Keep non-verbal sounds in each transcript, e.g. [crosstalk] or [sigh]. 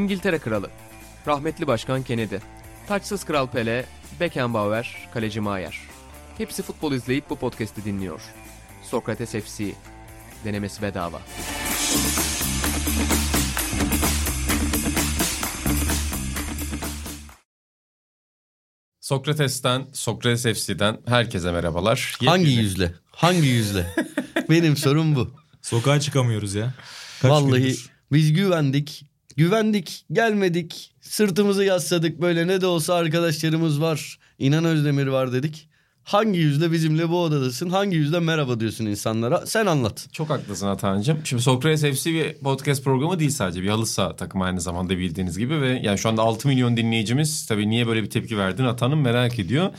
İngiltere Kralı, rahmetli Başkan Kennedy, taçsız Kral Pele, Beckenbauer, Kaleci Maier. Hepsi futbol izleyip bu podcast'i dinliyor. Sokrates FC, denemesi bedava. Sokrates'ten, Sokrates FC'den herkese merhabalar. Hangi Yepyeni- yüzle? Hangi yüzle? Benim sorum bu. Sokağa çıkamıyoruz ya. Kaç Vallahi gündür? biz güvendik. Güvendik, gelmedik. Sırtımızı yasladık böyle ne de olsa arkadaşlarımız var. İnan Özdemir var dedik. Hangi yüzle bizimle bu odadasın? Hangi yüzle merhaba diyorsun insanlara? Sen anlat. Çok haklısın Atahan'cığım. Şimdi Sokrates FC bir podcast programı değil sadece. Bir halı saha takımı aynı zamanda bildiğiniz gibi. Ve yani şu anda 6 milyon dinleyicimiz tabii niye böyle bir tepki verdiğini Atahan'ın merak ediyor.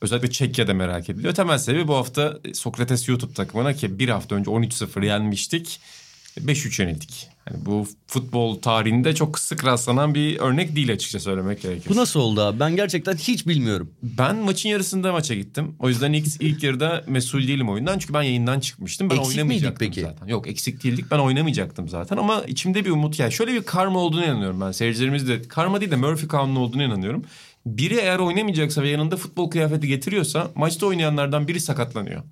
Özellikle Çekya'da merak ediliyor. Temel sebebi bu hafta Sokrates YouTube takımına ki bir hafta önce 13-0 yenmiştik. 5-3 yenildik. Yani bu futbol tarihinde çok sık rastlanan bir örnek değil açıkça söylemek gerekir. Bu nasıl oldu abi? Ben gerçekten hiç bilmiyorum. Ben maçın yarısında maça gittim. O yüzden ilk, ilk yarıda mesul değilim oyundan. Çünkü ben yayından çıkmıştım. Ben Eksik oynamayacaktım peki? zaten. Yok eksik değildik. Ben oynamayacaktım zaten. Ama içimde bir umut. Yani şöyle bir karma olduğunu inanıyorum ben. Seyircilerimiz de karma değil de Murphy kanunu olduğunu inanıyorum. Biri eğer oynamayacaksa ve yanında futbol kıyafeti getiriyorsa maçta oynayanlardan biri sakatlanıyor.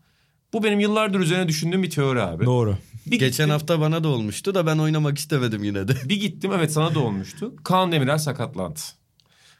Bu benim yıllardır üzerine düşündüğüm bir teori abi. Doğru. Bir Geçen gittim, hafta bana da olmuştu da ben oynamak istemedim yine de. bir gittim evet sana da olmuştu. Kaan Demirel sakatlandı.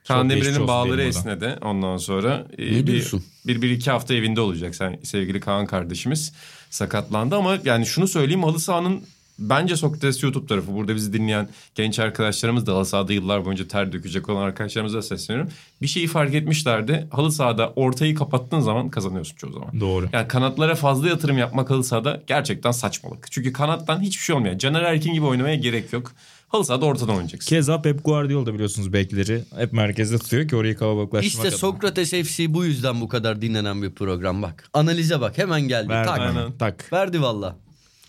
Kaan Demirel'in bağları esnedi ondan sonra. e, Ne bir, diyorsun? Bir, bir iki hafta evinde olacak sen sevgili Kaan kardeşimiz sakatlandı ama yani şunu söyleyeyim halı sahanın bence Sokrates YouTube tarafı burada bizi dinleyen genç arkadaşlarımız da halı sahada yıllar boyunca ter dökecek olan arkadaşlarımıza sesleniyorum. Bir şeyi fark etmişlerdi halı sahada ortayı kapattığın zaman kazanıyorsun çoğu zaman. Doğru. Yani kanatlara fazla yatırım yapmak halı sahada gerçekten saçmalık. Çünkü kanattan hiçbir şey olmuyor. Caner Erkin gibi oynamaya gerek yok. Halı sahada ortadan oynayacaksın. Keza Pep Guardiola da biliyorsunuz bekleri hep merkezde tutuyor ki orayı kalabalıklaştırmak İşte adına. Sokrates FC bu yüzden bu kadar dinlenen bir program bak. Analize bak hemen geldi. Verdi tak. hemen, tak. Verdi valla.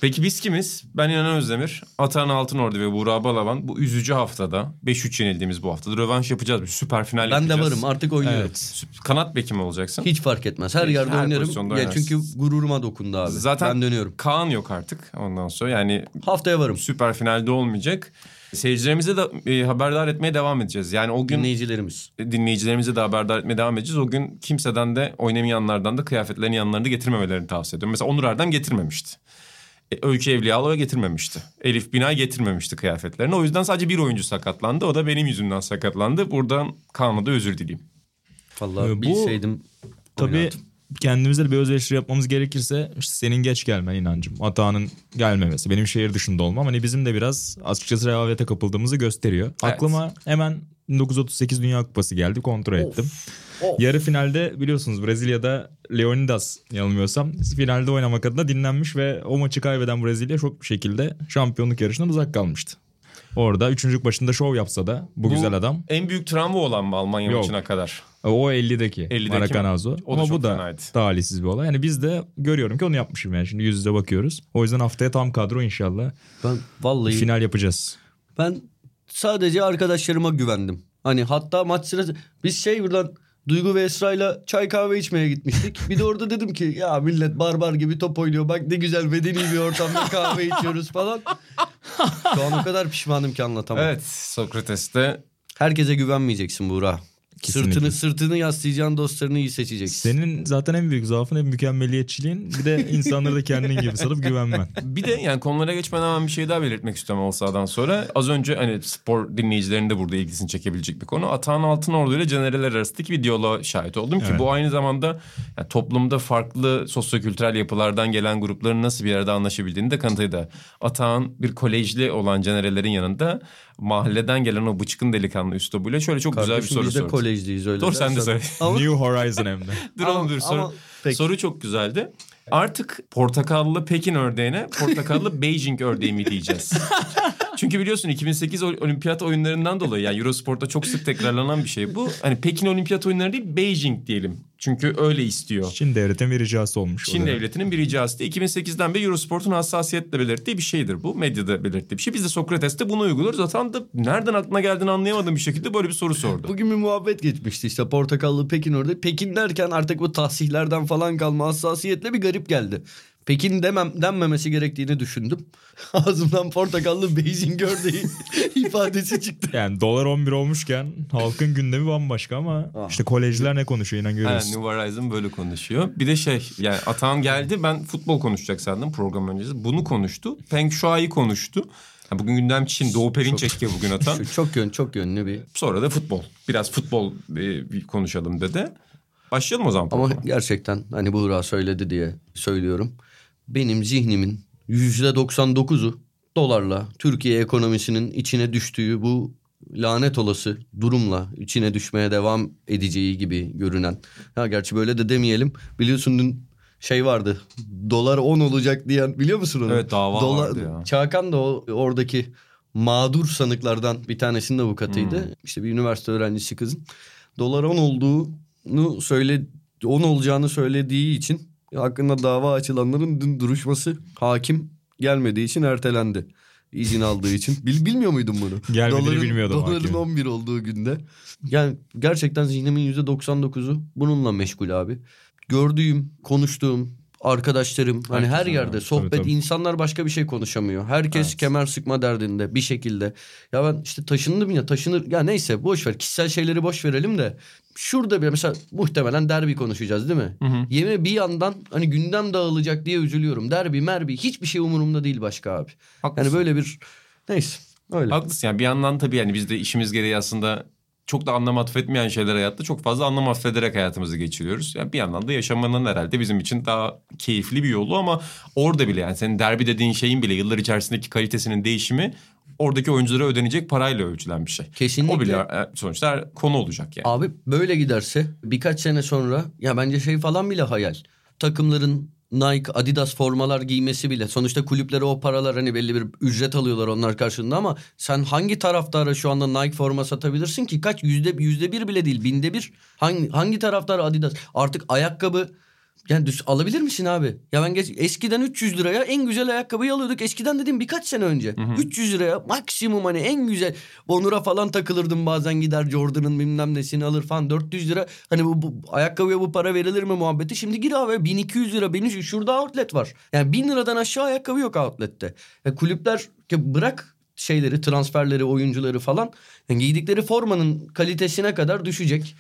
Peki biz kimiz? Ben İnan Özdemir, Atahan Altınordu ve Burak Balaban bu üzücü haftada 5-3 yenildiğimiz bu haftada rövanş yapacağız. Bir süper final Ben de yapacağız. varım artık oynuyorum. Evet. Kanat beki mi olacaksın? Hiç fark etmez. Her Peki, yerde her oynarım. Ya çünkü gururuma dokundu abi. Zaten ben dönüyorum. Kaan yok artık ondan sonra. Yani Haftaya varım. süper finalde olmayacak. Seyircilerimize de e, haberdar etmeye devam edeceğiz. Yani o gün Dinleyicilerimiz. dinleyicilerimize de haberdar etmeye devam edeceğiz. O gün kimseden de oynamayanlardan da kıyafetlerin yanlarında getirmemelerini tavsiye ediyorum. Mesela Onur Erdem getirmemişti. E, Öykü Evliyalı'ya getirmemişti. Elif Bina getirmemişti kıyafetlerini. O yüzden sadece bir oyuncu sakatlandı. O da benim yüzümden sakatlandı. Buradan Kaan'a da özür dileyeyim. Vallahi Ee, bu- bilseydim. Tabii oynardım. Kendimize de bir öz eleştiri yapmamız gerekirse işte senin geç gelmen inancım. Atağının gelmemesi. Benim şehir dışında olmam. Hani bizim de biraz açıkçası rehavete kapıldığımızı gösteriyor. Evet. Aklıma hemen 1938 Dünya Kupası geldi kontrol ettim. of. Yarı finalde biliyorsunuz Brezilya'da Leonidas yanılmıyorsam finalde oynamak adına dinlenmiş ve o maçı kaybeden Brezilya çok bir şekilde şampiyonluk yarışından uzak kalmıştı. Orada üçüncülük başında şov yapsa da bu, güzel adam En büyük travma olan mı Almanya Yok. maçına kadar? O 50'deki, 50'deki Maracanazo. mi? O da Ama bu da fenaydı. talihsiz bir olay. Yani biz de görüyorum ki onu yapmışım yani şimdi yüz yüze bakıyoruz. O yüzden haftaya tam kadro inşallah Ben vallahi final yapacağız. ben sadece arkadaşlarıma güvendim. Hani hatta maç sırası biz şey buradan Duygu ve Esra'yla çay kahve içmeye gitmiştik. Bir de orada dedim ki ya millet barbar gibi top oynuyor. Bak ne güzel medeni bir ortamda kahve içiyoruz falan. Şu an o kadar pişmanım ki anlatamam. Evet Sokrates'te Herkese güvenmeyeceksin Buğra. Kesinlikle. Sırtını sırtını yaslayacaksın dostlarını iyi seçeceksin. Senin zaten en büyük zaafın hep mükemmeliyetçiliğin. Bir de [laughs] insanları da kendin gibi sanıp güvenmen. Bir de yani konulara geçmeden hemen bir şey daha belirtmek istiyorum Alsa'dan sonra. Az önce hani spor dinleyicilerinin de burada ilgisini çekebilecek bir konu. Atahan Altınordu ile Canereler arasındaki bir diyaloğa şahit oldum ki Evet. bu aynı zamanda yani toplumda farklı sosyokültürel yapılardan gelen grupların nasıl bir arada anlaşabildiğini de kanıtıydı. Atahan bir kolejli olan Canerelerin yanında mahalleden gelen o bıçkın delikanlı üslubuyla şöyle çok güzel bir Kardeşim soru biz de sordu. kolejliyiz öyle. Dur sen de söyle. New Horizon hem de. [laughs] Dur Ama- oğlum dur soru, peki. soru çok güzeldi. Artık portakallı Pekin ördeğine portakallı [laughs] Beijing ördeği mi diyeceğiz? [laughs] Çünkü biliyorsun 2008 ol- olimpiyat oyunlarından dolayı yani Eurosport'ta çok sık tekrarlanan bir şey bu. Hani Pekin olimpiyat oyunları değil Beijing diyelim. Çünkü öyle istiyor. Çin devletinin bir ricası olmuş. Çin devletinin bir ricası da 2008'den beri Eurosport'un hassasiyetle belirttiği bir şeydir bu. Medyada belirttiği bir şey. Biz de Sokrates'te bunu uyguluyoruz. Zaten da nereden aklına geldiğini anlayamadığım bir şekilde böyle bir soru sordu. Bugün bir muhabbet geçmişti işte portakallı Pekin orada. Pekin derken artık bu tahsihlerden falan kalma hassasiyetle bir garip geldi. Pekin demem, denmemesi gerektiğini düşündüm. [laughs] Ağzımdan portakallı Beijing ördeği [laughs] ifadesi çıktı. Yani dolar 11 olmuşken halkın gündemi bambaşka ama Ah. işte kolejler ne konuşuyor inan Ha, görüyorsun. New Horizon böyle konuşuyor. Bir de şey yani Atahan geldi ben futbol konuşacak sandım program öncesi. Bunu konuştu. Peng Shuai'yi konuştu. Ha, bugün gündem Çin. Doğu Perinçek ya bugün Atan. [laughs] Çok yön çok yönlü bir. Sonra da futbol. Biraz futbol e, bir konuşalım dedi. Başlayalım o zaman. Ama programa. gerçekten hani Buğra söyledi diye söylüyorum. Benim zihnimin yüzde 99'u dolarla Türkiye ekonomisinin içine düştüğü bu lanet olası durumla içine düşmeye devam edeceği gibi görünen. Ha gerçi böyle de demeyelim. Biliyorsun dün şey vardı. Dolar 10 olacak diyen biliyor musun onu? Evet, dava vardı ya. Çakan da o, oradaki mağdur sanıklardan bir tanesinin avukatıydı. Hmm. İşte bir üniversite öğrencisi kızın. Dolar 10 olduğunu söyle 10 olacağını söylediği için hakkında dava açılanların dün duruşması hakim gelmediği için ertelendi. İzin aldığı için. Bil, bilmiyor muydun bunu? [laughs] Gelmediğini bilmiyordum Doların hakimin. 11 olduğu günde. Yani gerçekten zihnimin %99'u bununla meşgul abi. Gördüğüm, konuştuğum arkadaşlarım hani her yerde öyle. sohbet Tabii, tabii. insanlar başka bir şey konuşamıyor. Herkes Evet. kemer sıkma derdinde bir şekilde. Ya ben işte taşındım ya taşınır ya neyse boş ver kişisel şeyleri boş verelim de şurada bir mesela muhtemelen derbi konuşacağız değil mi? Hı hı. Yemin bir yandan hani gündem dağılacak diye üzülüyorum. Derbi merbi hiçbir şey umurumda değil başka abi. Haklısın. Yani böyle bir neyse öyle. Haklısın yani bir yandan tabii yani biz de işimiz gereği aslında çok da anlam atfetmeyen şeyler hayatta çok fazla anlam atfederek hayatımızı geçiriyoruz. Yani bir yandan da yaşamanın herhalde bizim için daha keyifli bir yolu ama orada bile yani senin derbi dediğin şeyin bile yıllar içerisindeki kalitesinin değişimi oradaki oyunculara ödenecek parayla ölçülen bir şey. Kesinlikle. O bile e, sonuçta konu olacak yani. Abi böyle giderse birkaç sene sonra ya bence şey falan bile hayal. Takımların Nike, Adidas formalar giymesi bile. Sonuçta kulüplere o paralar hani belli bir ücret alıyorlar onlar karşılığında ama sen hangi taraftara şu anda Nike forma satabilirsin ki? Kaç? Yüzde, yüzde bir bile değil. Binde bir. Hangi, hangi taraftara Adidas? Artık ayakkabı yani düz alabilir misin abi? Ya ben geç, eskiden 300 liraya en güzel ayakkabıyı alıyorduk. Eskiden dediğim birkaç sene önce. 300 liraya maksimum hani en güzel. Onur'a falan takılırdım bazen gider Jordan'ın bilmem nesini alır falan. 400 lira hani bu, bu ayakkabıya bu para verilir mi muhabbeti. Şimdi gir abi 1200 lira. Benim şurada outlet var. Yani 1000 liradan aşağı ayakkabı yok outlet'te. Ya kulüpler ya bırak şeyleri transferleri oyuncuları falan yani giydikleri formanın kalitesine kadar düşecek.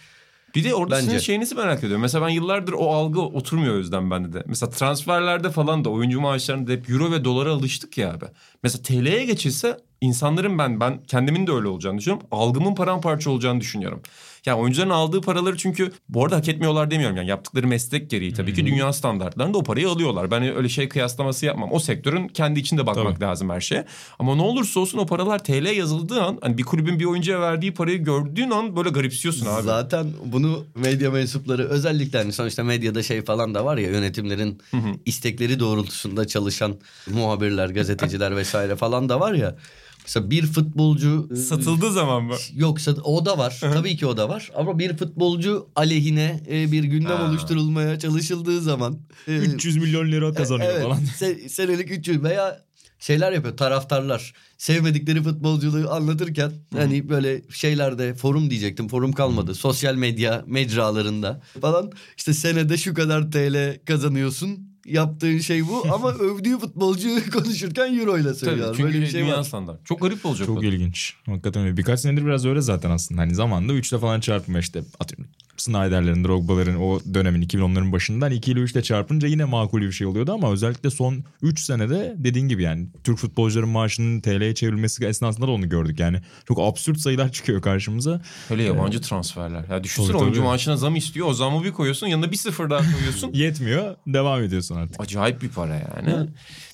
Bir de orada Bence. sizin şeyinizi merak ediyorum. Mesela ben yıllardır o algı oturmuyor o yüzden bende de. Mesela transferlerde falan da oyuncu maaşlarında hep euro ve dolara alıştık ya abi. Mesela TL'ye geçilse insanların ben ben kendimin de öyle olacağını düşünüyorum. Algımın paramparça olacağını düşünüyorum. Yani oyuncuların aldığı paraları çünkü bu arada hak etmiyorlar demiyorum. Yani yaptıkları meslek gereği tabii ki dünya standartlarında o parayı alıyorlar. Ben öyle şey kıyaslaması yapmam. O sektörün kendi içinde bakmak Tabii. lazım her şeye. Ama ne olursa olsun o paralar TL yazıldığı an hani bir kulübün bir oyuncuya verdiği parayı gördüğün an böyle garipsiyorsun abi. Zaten bunu medya mensupları özellikle hani sonuçta medyada şey falan da var ya yönetimlerin istekleri doğrultusunda çalışan muhabirler, gazeteciler [laughs] vesaire falan da var ya. Mesela bir futbolcu e, Satıldığı zaman mı? Yoksa o da var. Tabii ki o da var. Ama bir futbolcu aleyhine e, bir gündem Ha. oluşturulmaya çalışıldığı zaman e, 300 milyon lira kazanıyor evet, falan. se- senelik 300 veya şeyler yapıyor taraftarlar. Sevmedikleri futbolculuğu anlatırken hani böyle şeylerde forum diyecektim forum kalmadı. Sosyal medya mecralarında falan işte senede şu kadar TL kazanıyorsun. Yaptığın şey bu ama [laughs] övdüğü futbolcuyu [laughs] konuşurken euro ile Tabii söylüyor. çünkü Böyle bir şey dünya var. standart. Çok garip olacak Çok o. ilginç. Hakikaten öyle. Birkaç senedir biraz öyle zaten aslında. Hani zamanında 3'te falan çarpma işte atıyorum. Snyder'lerin, Drogba'ların o dönemin 2010'ların başından 2 ile 3'te çarpınca yine makul bir şey oluyordu ama özellikle son 3 senede dediğin gibi yani Türk futbolcuların maaşının TL'ye çevrilmesi esnasında da onu gördük. Yani çok absürt sayılar [laughs] çıkıyor karşımıza. Hele yabancı transferler. Ya düşünsene Tabii, oyuncu tabii. maaşına zam istiyor. O zamı bir koyuyorsun yanına bir sıfır daha koyuyorsun. [laughs] Yetmiyor. Devam ediyorsun artık. Acayip bir para yani.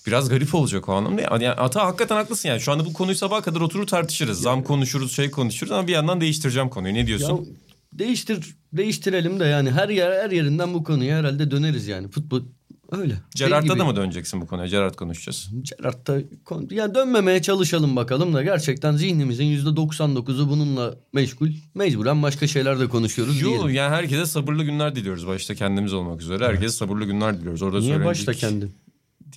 Biraz garip olacak o anlamda. Yani Ata hakikaten haklısın yani. Şu anda bu konuyu sabaha kadar oturur tartışırız. Zam konuşuruz, şey konuşuruz ama bir yandan değiştireceğim konuyu. Ne Ya diyorsun? Değiştir değiştirelim de yani her yer her yerinden bu konuya herhalde döneriz yani. Futbol öyle. Gerard'da da mı döneceksin bu konuya? Gerard konuşacağız. Gerard'da kon- ya dönmemeye çalışalım bakalım da gerçekten zihnimizin yüzde 99'u bununla meşgul. Mecburen başka şeyler de konuşuyoruz Yo, diyelim. yani herkese sabırlı günler diliyoruz. Başta kendimiz olmak üzere. Herkese sabırlı günler diliyoruz. Orada Niye başta kendin?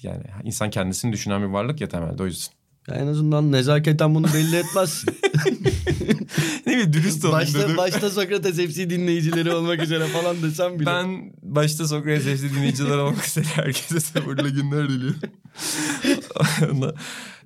Yani insan kendisini düşünen bir varlık ya temelde o yüzden. Ya en azından nezaketen bunu belli etmezsin. [laughs] [laughs] ne bileyim dürüst olayım Başta, dedim. başta Sokrates FC dinleyicileri olmak üzere falan desem bile. Ben başta Sokrates FC dinleyiciler olmak [laughs] üzere herkese sabırlı günler diliyorum. [laughs]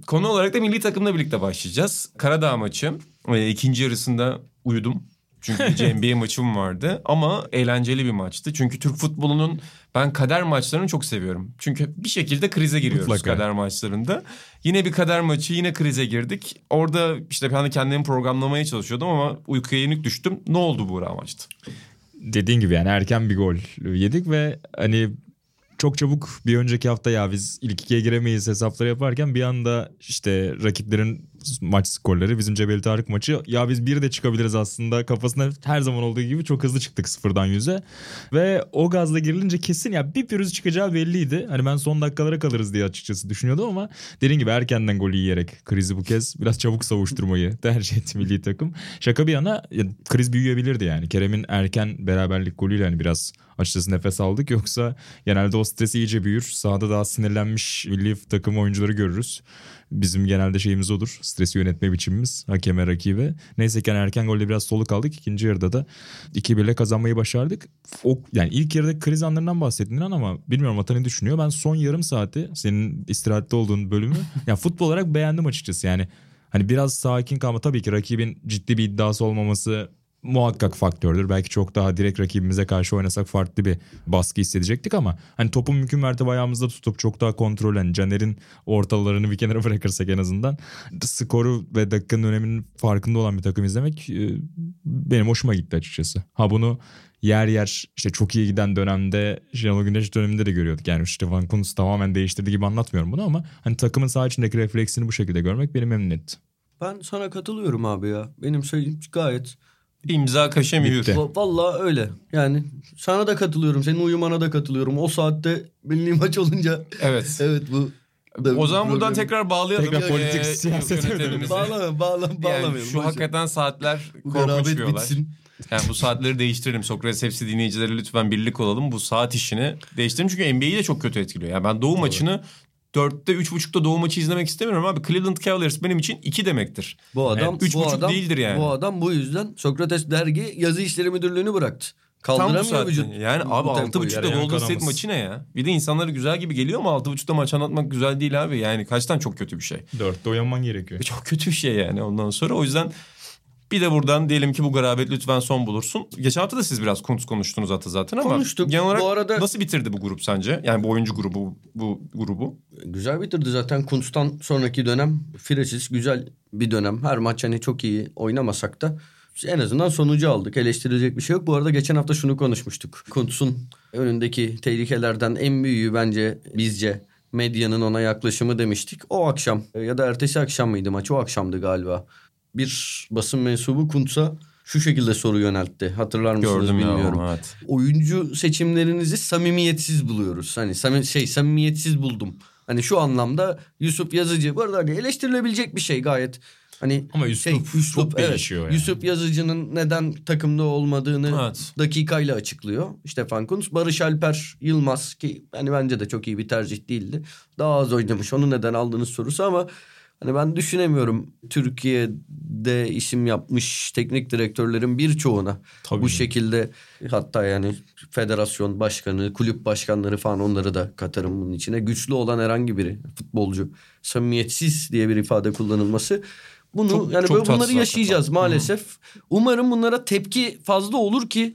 Konu olarak da milli takımla birlikte başlayacağız. Karadağ maçı. E, ikinci yarısında uyudum. Çünkü gece NBA [laughs] maçım vardı. Ama eğlenceli bir maçtı. Çünkü Türk futbolunun ben kader maçlarını çok seviyorum. Çünkü bir şekilde krize giriyoruz Mutlaka. kader maçlarında. Yine bir kader maçı yine krize girdik. Orada işte ben de kendimi programlamaya çalışıyordum ama uykuya yenik düştüm. Ne oldu bu maçta? dediğin gibi yani erken bir gol yedik ve hani çok çabuk bir önceki hafta ya biz ilk ikiye giremeyiz hesapları yaparken bir anda işte rakiplerin maç skorları bizim Cebeli Tarık maçı ya biz bir de çıkabiliriz aslında kafasında her zaman olduğu gibi çok hızlı çıktık sıfırdan yüze ve o gazla girilince kesin ya bir pürüz çıkacağı belliydi. Hani ben son dakikalara kalırız diye açıkçası düşünüyordum ama dediğin gibi erkenden golü yiyerek krizi bu kez biraz çabuk savuşturmayı [laughs] tercih etti milli takım. Şaka bir yana ya, kriz büyüyebilirdi yani. Kerem'in erken beraberlik golüyle hani biraz açıkçası nefes aldık. Yoksa genelde o stres iyice büyür. Sahada daha sinirlenmiş milli takım oyuncuları görürüz. Bizim genelde şeyimiz odur. Stresi yönetme biçimimiz hakeme rakibe. Neyse ki yani erken golle biraz soluk aldık. İkinci yarıda da 2-1'le kazanmayı başardık. O, yani ilk yarıda kriz anlarından bahsettin ama bilmiyorum Atan ne düşünüyor. Ben son yarım saati senin istirahatte olduğun bölümü [laughs] yani futbol olarak beğendim açıkçası. Yani hani biraz sakin kalma tabii ki rakibin ciddi bir iddiası olmaması muhakkak faktördür. Belki çok daha direkt rakibimize karşı oynasak farklı bir baskı hissedecektik ama hani topu mümkün mertebe ayağımızda tutup çok daha kontrolen Caner'in ortalarını bir kenara [laughs] bırakırsak en azından skoru ve dakikanın öneminin farkında olan bir takım izlemek e, benim hoşuma gitti açıkçası. Ha bunu yer yer işte çok iyi giden dönemde Şenol Güneş döneminde de görüyorduk. Yani Stefan Kuntz tamamen değiştirdi gibi anlatmıyorum bunu ama hani takımın sağ içindeki refleksini bu şekilde görmek beni memnun etti. Ben sana katılıyorum abi ya. Benim söylediğim gayet. İmza kaşemiyor. Bitti. Va- Vallahi öyle. Yani sana da katılıyorum. Senin uyumana da katılıyorum. O saatte milli maç olunca Evet. [laughs] evet bu. O zaman buradan tekrar bağlayalım. Tekrar politik, Ee, siyasete yönetimimizi. Bağlama, bağla, Yani bağlamayalım. şu boş ver. hakikaten saatler korkunç garabet bir olay. bitsin. Yani bu saatleri değiştirelim. Sokrates hepsi dinleyicileri lütfen birlik olalım. Bu saat işini değiştirelim. Çünkü NBA'yi de çok kötü etkiliyor. Yani ben Doğu maçını dörtte üç buçukta Doğu maçı izlemek istemiyorum abi. Cleveland Cavaliers benim için iki demektir. Bu adam, Yani üç bu buçuk adam, değildir yani. Bu adam bu yüzden Sokrates dergi yazı işleri müdürlüğünü bıraktı. Tam bu Kaldıramıyor vücut. Yani bu abi altı buçukta Golden State maçı ne ya? Bir de insanlara güzel gibi geliyor ama altı buçukta maç anlatmak güzel değil abi. Yani kaçtan çok kötü bir şey. Dörtte uyanman gerekiyor. Çok kötü bir şey yani ondan sonra. O yüzden bir de buradan diyelim ki bu garabet lütfen son bulursun. Geçen hafta da siz biraz Kuntz konuştunuz hatta zaten ama Konuştuk. genel olarak Bu arada- nasıl bitirdi bu grup sence? Yani bu oyuncu grubu bu grubu. Güzel bitirdi zaten. Kuntz'tan sonraki dönem Fresiz güzel bir dönem. Her maç hani çok iyi oynamasak da en azından sonucu aldık. Eleştirilecek bir şey yok. Bu arada geçen hafta şunu konuşmuştuk. Kuntz'un önündeki tehlikelerden en büyüğü bence bizce medyanın ona yaklaşımı demiştik. O akşam ya da ertesi akşam mıydı maç? O akşamdı galiba. Bir basın mensubu Kuntz'a şu şekilde soru yöneltti. Hatırlar mısınız Gördüm ya bilmiyorum. onu, evet. oyuncu seçimlerinizi samimiyetsiz buluyoruz. Hani sami- şey samimiyetsiz buldum. Hani şu anlamda Yusuf Yazıcı bu arada hani eleştirilebilecek bir şey gayet. Hani Ama üslup çok değişiyor yani. Yusuf Yazıcı'nın neden takımda olmadığını Evet. dakikayla açıklıyor. Stefan Kuntz, Barış Alper Yılmaz ki hani bence de çok iyi bir tercih değildi. Daha az oynamış. Onu neden aldığınız sorusu ama hani ben düşünemiyorum Türkiye'de isim yapmış teknik direktörlerin birçoğuna Tabii bu şekilde hatta yani federasyon başkanı, kulüp başkanları falan onları da katarım bunun içine. Güçlü olan herhangi biri futbolcu samimiyetsiz diye bir ifade kullanılması bunu Çok- yani çok böyle bunları yaşayacağız hakikaten. maalesef. Umarım bunlara tepki fazla olur ki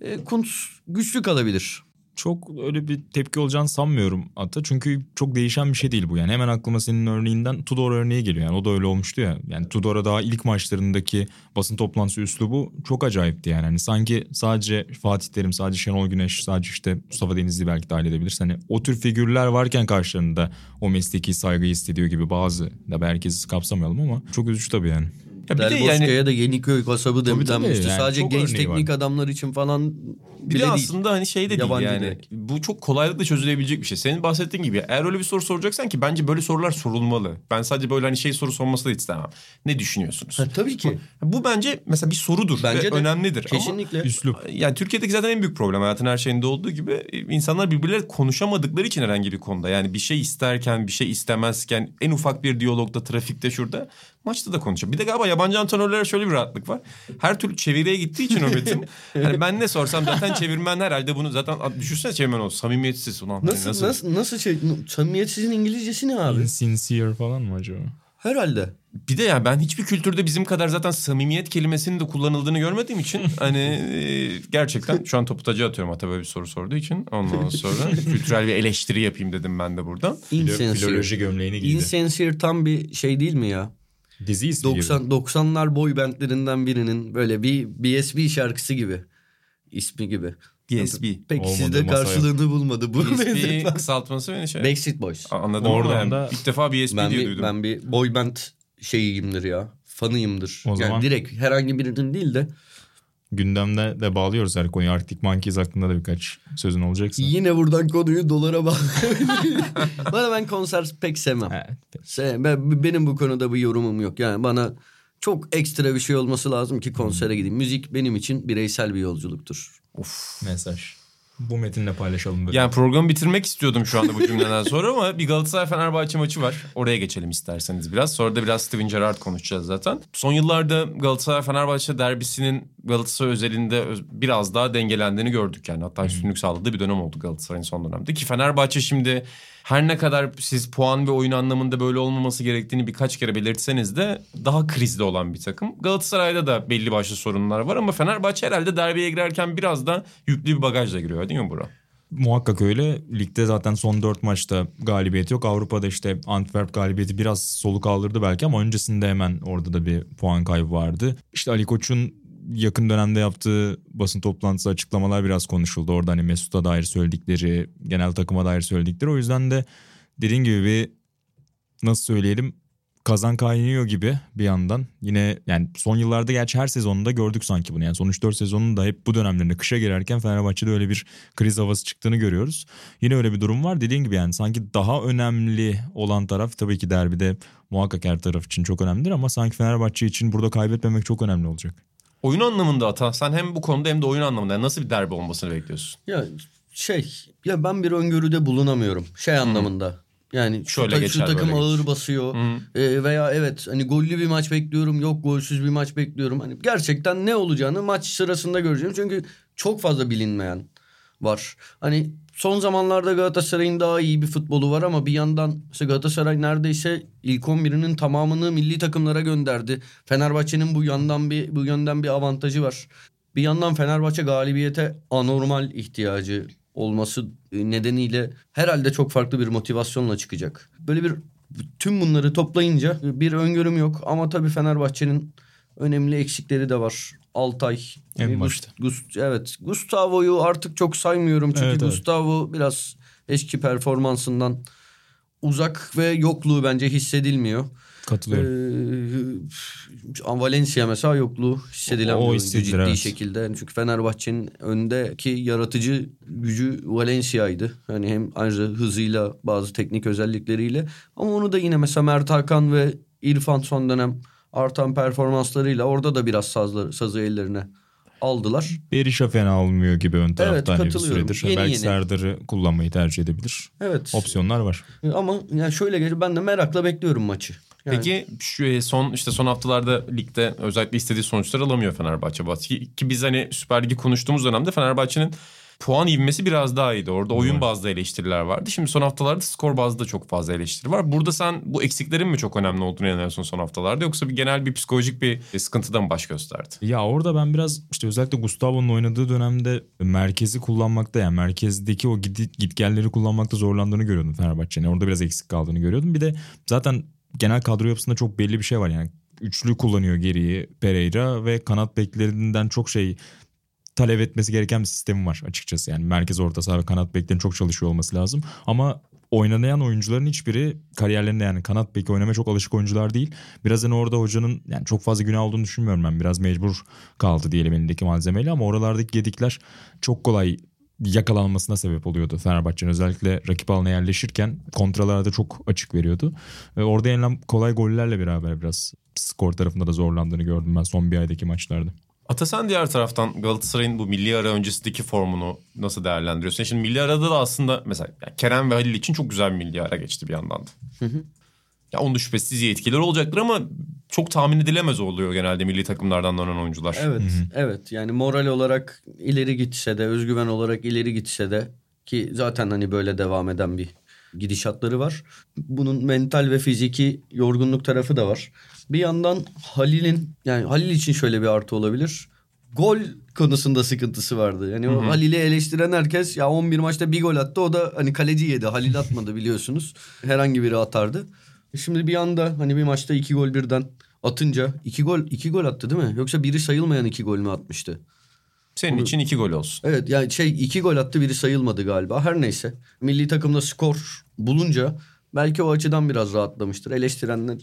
e, Kuntz güçlü kalabilir. Çok öyle bir tepki olacağını sanmıyorum hatta. Çünkü çok değişen bir şey değil bu. Yani hemen aklıma senin örneğinden Tudor örneği geliyor. Yani o da öyle olmuştu ya. Yani Tudor'a daha ilk maçlarındaki basın toplantısı üslubu çok acayipti yani. Hani sanki sadece Fatih Terim, sadece Şenol Güneş, sadece işte Mustafa Denizli belki dahil edebilirsin. Hani o tür figürler varken karşılarında o mesleki saygıyı hissediyor gibi bazı. Da herkesi kapsamayalım ama çok üzücü tabii yani. Ya bir Del de yani da Yeniköy kasabı Tabii, tabii. denmişti. Yani Sadece genç teknik var. adamlar için falan bir bile de değil. aslında hani şey de değil Yabancı yani. direkt. Bu çok kolaylıkla çözülebilecek bir şey. Senin bahsettiğin gibi eğer öyle bir soru soracaksan ki bence böyle sorular sorulmalı. Ben sadece böyle hani şey soru sorması da istemem. Ne düşünüyorsunuz? Ha, tabii ki. Bu bence mesela bir sorudur Bence ve de. önemlidir. Kesinlikle. Ama Üslup. yani Türkiye'deki zaten en büyük problem hayatın her şeyinde olduğu gibi e, insanlar birbirleri konuşamadıkları için herhangi bir konuda. Yani bir şey isterken bir şey istemezken en ufak bir diyalogda trafikte şurada Maçta da konuşuyor. Bir de galiba yabancı antrenörlere şöyle bir rahatlık var. Her türlü çeviriye gittiği için o metin. [laughs] hani ben ne sorsam zaten çevirmen herhalde bunu zaten düşünsene çevirmen o samimiyetsiz. Ulan hani Nasıl, nasıl nasıl şey samimiyetsizin İngilizcesi ne abi? Insincere falan mı acaba? Herhalde. Bir de yani ben hiçbir kültürde bizim kadar zaten samimiyet kelimesinin de kullanıldığını görmediğim için [laughs] hani e, gerçekten şu an topu taca atıyorum Ata böyle bir soru sorduğu için. Ondan sonra [laughs] kültürel bir eleştiri yapayım dedim ben de buradan. Insincere. Filoloji gömleğini giydi. Insincere tam bir şey değil mi ya? Dizi ismi 90 gibi. 90'lar boy bandlerinden birinin böyle bir BSB şarkısı gibi. İsmi gibi. BSB. Pek Olmadı, sizde karşılığını bulmadı bu. Benzetme. kısaltması beni şey... Backstreet Boys. Anladım Oradan yani da- ilk defa BSB Ben diye bir, duydum. ben bir boy band şeyiyimdir ya. Fanıyımdır. O yani zaman- direkt herhangi birinin değil de Gündemde de bağlıyoruz her konuyu. Arctic Monkeys hakkında da birkaç sözün olacaksa. yine buradan konuyu dolara bağlayabilirim. [laughs] bana ben konser pek sevmem. Evet. Se- ben- benim bu konuda bir yorumum yok. Yani bana çok ekstra bir şey olması lazım ki konsere gideyim. Müzik benim için bireysel bir yolculuktur. Mesaj. Bu metinle paylaşalım böyle. Yani programı bitirmek istiyordum şu anda bu cümleden sonra ama bir Galatasaray Fenerbahçe maçı var. Oraya geçelim isterseniz biraz. Sonra da biraz Steven Gerrard konuşacağız zaten. Son yıllarda Galatasaray Fenerbahçe derbisinin Galatasaray özelinde öz- biraz daha dengelendiğini gördük yani. Hatta üstünlük sağladığı bir dönem oldu Galatasaray'ın son dönemde. Ki Fenerbahçe şimdi her ne kadar siz puan ve oyun anlamında böyle olmaması gerektiğini birkaç kere belirtseniz de daha krizde olan bir takım. Galatasaray'da da belli başlı sorunlar var ama Fenerbahçe herhalde derbiye girerken biraz da yüklü bir bagajla giriyor değil mi Burak? Muhakkak öyle. Ligde zaten son 4 maçta galibiyet yok. Avrupa'da işte Antwerp galibiyeti biraz soluk aldırdı belki ama öncesinde hemen orada da bir puan kaybı vardı. İşte Ali Koç'un yakın dönemde yaptığı basın toplantısı açıklamalar biraz konuşuldu. Orada hani Mesut'a dair söyledikleri, genel takıma dair söyledikleri. O yüzden de dediğin gibi bir nasıl söyleyelim kazan kaynıyor gibi bir yandan. Yine yani son yıllarda gerçi her sezonunda gördük sanki bunu. Yani son 3-4 sezonun da hep bu dönemlerinde kışa girerken Fenerbahçe'de öyle bir kriz havası çıktığını görüyoruz. Yine öyle bir durum var. Dediğin gibi yani sanki daha önemli olan taraf tabii ki derbide muhakkak her taraf için çok önemlidir ama sanki Fenerbahçe için burada kaybetmemek çok önemli olacak. Oyun anlamında Ata sen hem bu konuda hem de oyun anlamında yani nasıl bir derbi olmasını bekliyorsun? Ya şey ya ben bir öngörüde bulunamıyorum. Şey anlamında. Yani şu, Şöyle ta- geçer, şu takım ağır geçer. basıyor. Hı. Ee, veya evet hani gollü bir maç bekliyorum. Yok golsüz bir maç bekliyorum. Hani gerçekten ne olacağını maç sırasında göreceğim. Çünkü çok fazla bilinmeyen var. Hani son zamanlarda Galatasaray'ın daha iyi bir futbolu var ama bir yandan işte Galatasaray neredeyse ilk 11'inin tamamını milli takımlara gönderdi. Fenerbahçe'nin bu yandan bir bu yönden bir avantajı var. Bir yandan Fenerbahçe galibiyete anormal ihtiyacı olması nedeniyle herhalde çok farklı bir motivasyonla çıkacak. Böyle bir tüm bunları toplayınca bir öngörüm yok ama tabii Fenerbahçe'nin önemli eksikleri de var. Altay. En Gus- başta. Gus- evet. Gustavo'yu artık çok saymıyorum çünkü Evet, evet. Gustavo biraz eski performansından uzak ve yokluğu bence hissedilmiyor. Katılıyorum. Ee, Valencia mesela yokluğu hissedilen O bir oyuncu ciddi evet. şekilde. Yani Çünkü Fenerbahçe'nin öndeki yaratıcı gücü Valencia'ydı. Hani hem ayrıca hızıyla bazı teknik özellikleriyle. Ama onu da yine mesela Mert Hakan ve İrfan son dönem artan performanslarıyla orada da biraz sazları, sazı ellerine aldılar. Berisha fena olmuyor gibi ön tarafta hani bir süredir. Yeni Belki yeni. Serdar'ı kullanmayı tercih edebilir. Evet. Opsiyonlar var. Ama yani şöyle gel ben de merakla bekliyorum maçı. Yani Peki şu e, son işte son haftalarda ligde özellikle istediği sonuçlar alamıyor Fenerbahçe. Ki, ki biz hani Süper Ligi konuştuğumuz dönemde Fenerbahçe'nin puan ivmesi biraz daha iyiydi. Orada oyun Doğru. bazlı eleştiriler vardı. Şimdi son haftalarda skor bazlı da çok fazla eleştiri var. Burada sen bu eksiklerin mi çok önemli olduğunu inanıyorsun son haftalarda yoksa bir genel bir psikolojik bir sıkıntıda mı baş gösterdi? Ya orada ben biraz işte özellikle Gustavo'nun oynadığı dönemde merkezi kullanmakta yani merkezdeki o git, gitgelleri kullanmakta zorlandığını görüyordum Fenerbahçe'nin. Orada biraz eksik kaldığını görüyordum. Bir de zaten genel kadro yapısında çok belli bir şey var yani. Üçlü kullanıyor geriyi Pereira ve kanat beklerinden çok şey talep etmesi gereken bir sistemi var açıkçası. Yani merkez orta saha ve kanat beklerin çok çalışıyor olması lazım. Ama oynayan oyuncuların hiçbiri kariyerlerinde yani kanat beki oynamaya çok alışık oyuncular değil. Biraz hani orada hocanın yani çok fazla günah olduğunu düşünmüyorum ben. Biraz mecbur kaldı diyelim elindeki malzemeyle ama oralardaki gedikler çok kolay yakalanmasına sebep oluyordu Fenerbahçe'nin. Özellikle rakip alana yerleşirken kontralarda çok açık veriyordu. Ve orada yenilen kolay gollerle beraber biraz skor tarafında da zorlandığını gördüm ben son bir aydaki maçlarda. Atasan diğer taraftan Galatasaray'ın bu milli ara öncesindeki formunu nasıl değerlendiriyorsun? Şimdi milli arada da aslında mesela yani Kerem ve Halil için çok güzel bir milli ara geçti bir yandan da. Ya onun da şüphesiz iyi etkileri olacaktır ama çok tahmin edilemez oluyor genelde milli takımlardan dönen oyuncular. Evet, evet. Yani moral olarak ileri gitse de, özgüven olarak ileri gitse de ki zaten hani böyle devam eden bir gidişatları var. Bunun mental ve fiziki yorgunluk tarafı da var. Bir yandan Halil'in yani Halil için şöyle bir artı olabilir. Gol konusunda sıkıntısı vardı. Yani o Halil'i eleştiren herkes ya 11 maçta bir gol attı. O da hani kaleci yedi. Halil atmadı [laughs] biliyorsunuz. Herhangi biri atardı. Şimdi bir anda hani bir maçta iki gol birden atınca iki gol iki gol attı değil mi? Yoksa biri sayılmayan iki gol mü atmıştı? Senin için iki gol olsun. Evet yani şey iki gol attı biri sayılmadı galiba. Her neyse. Milli takımda skor bulunca belki o açıdan biraz rahatlamıştır. Eleştirenler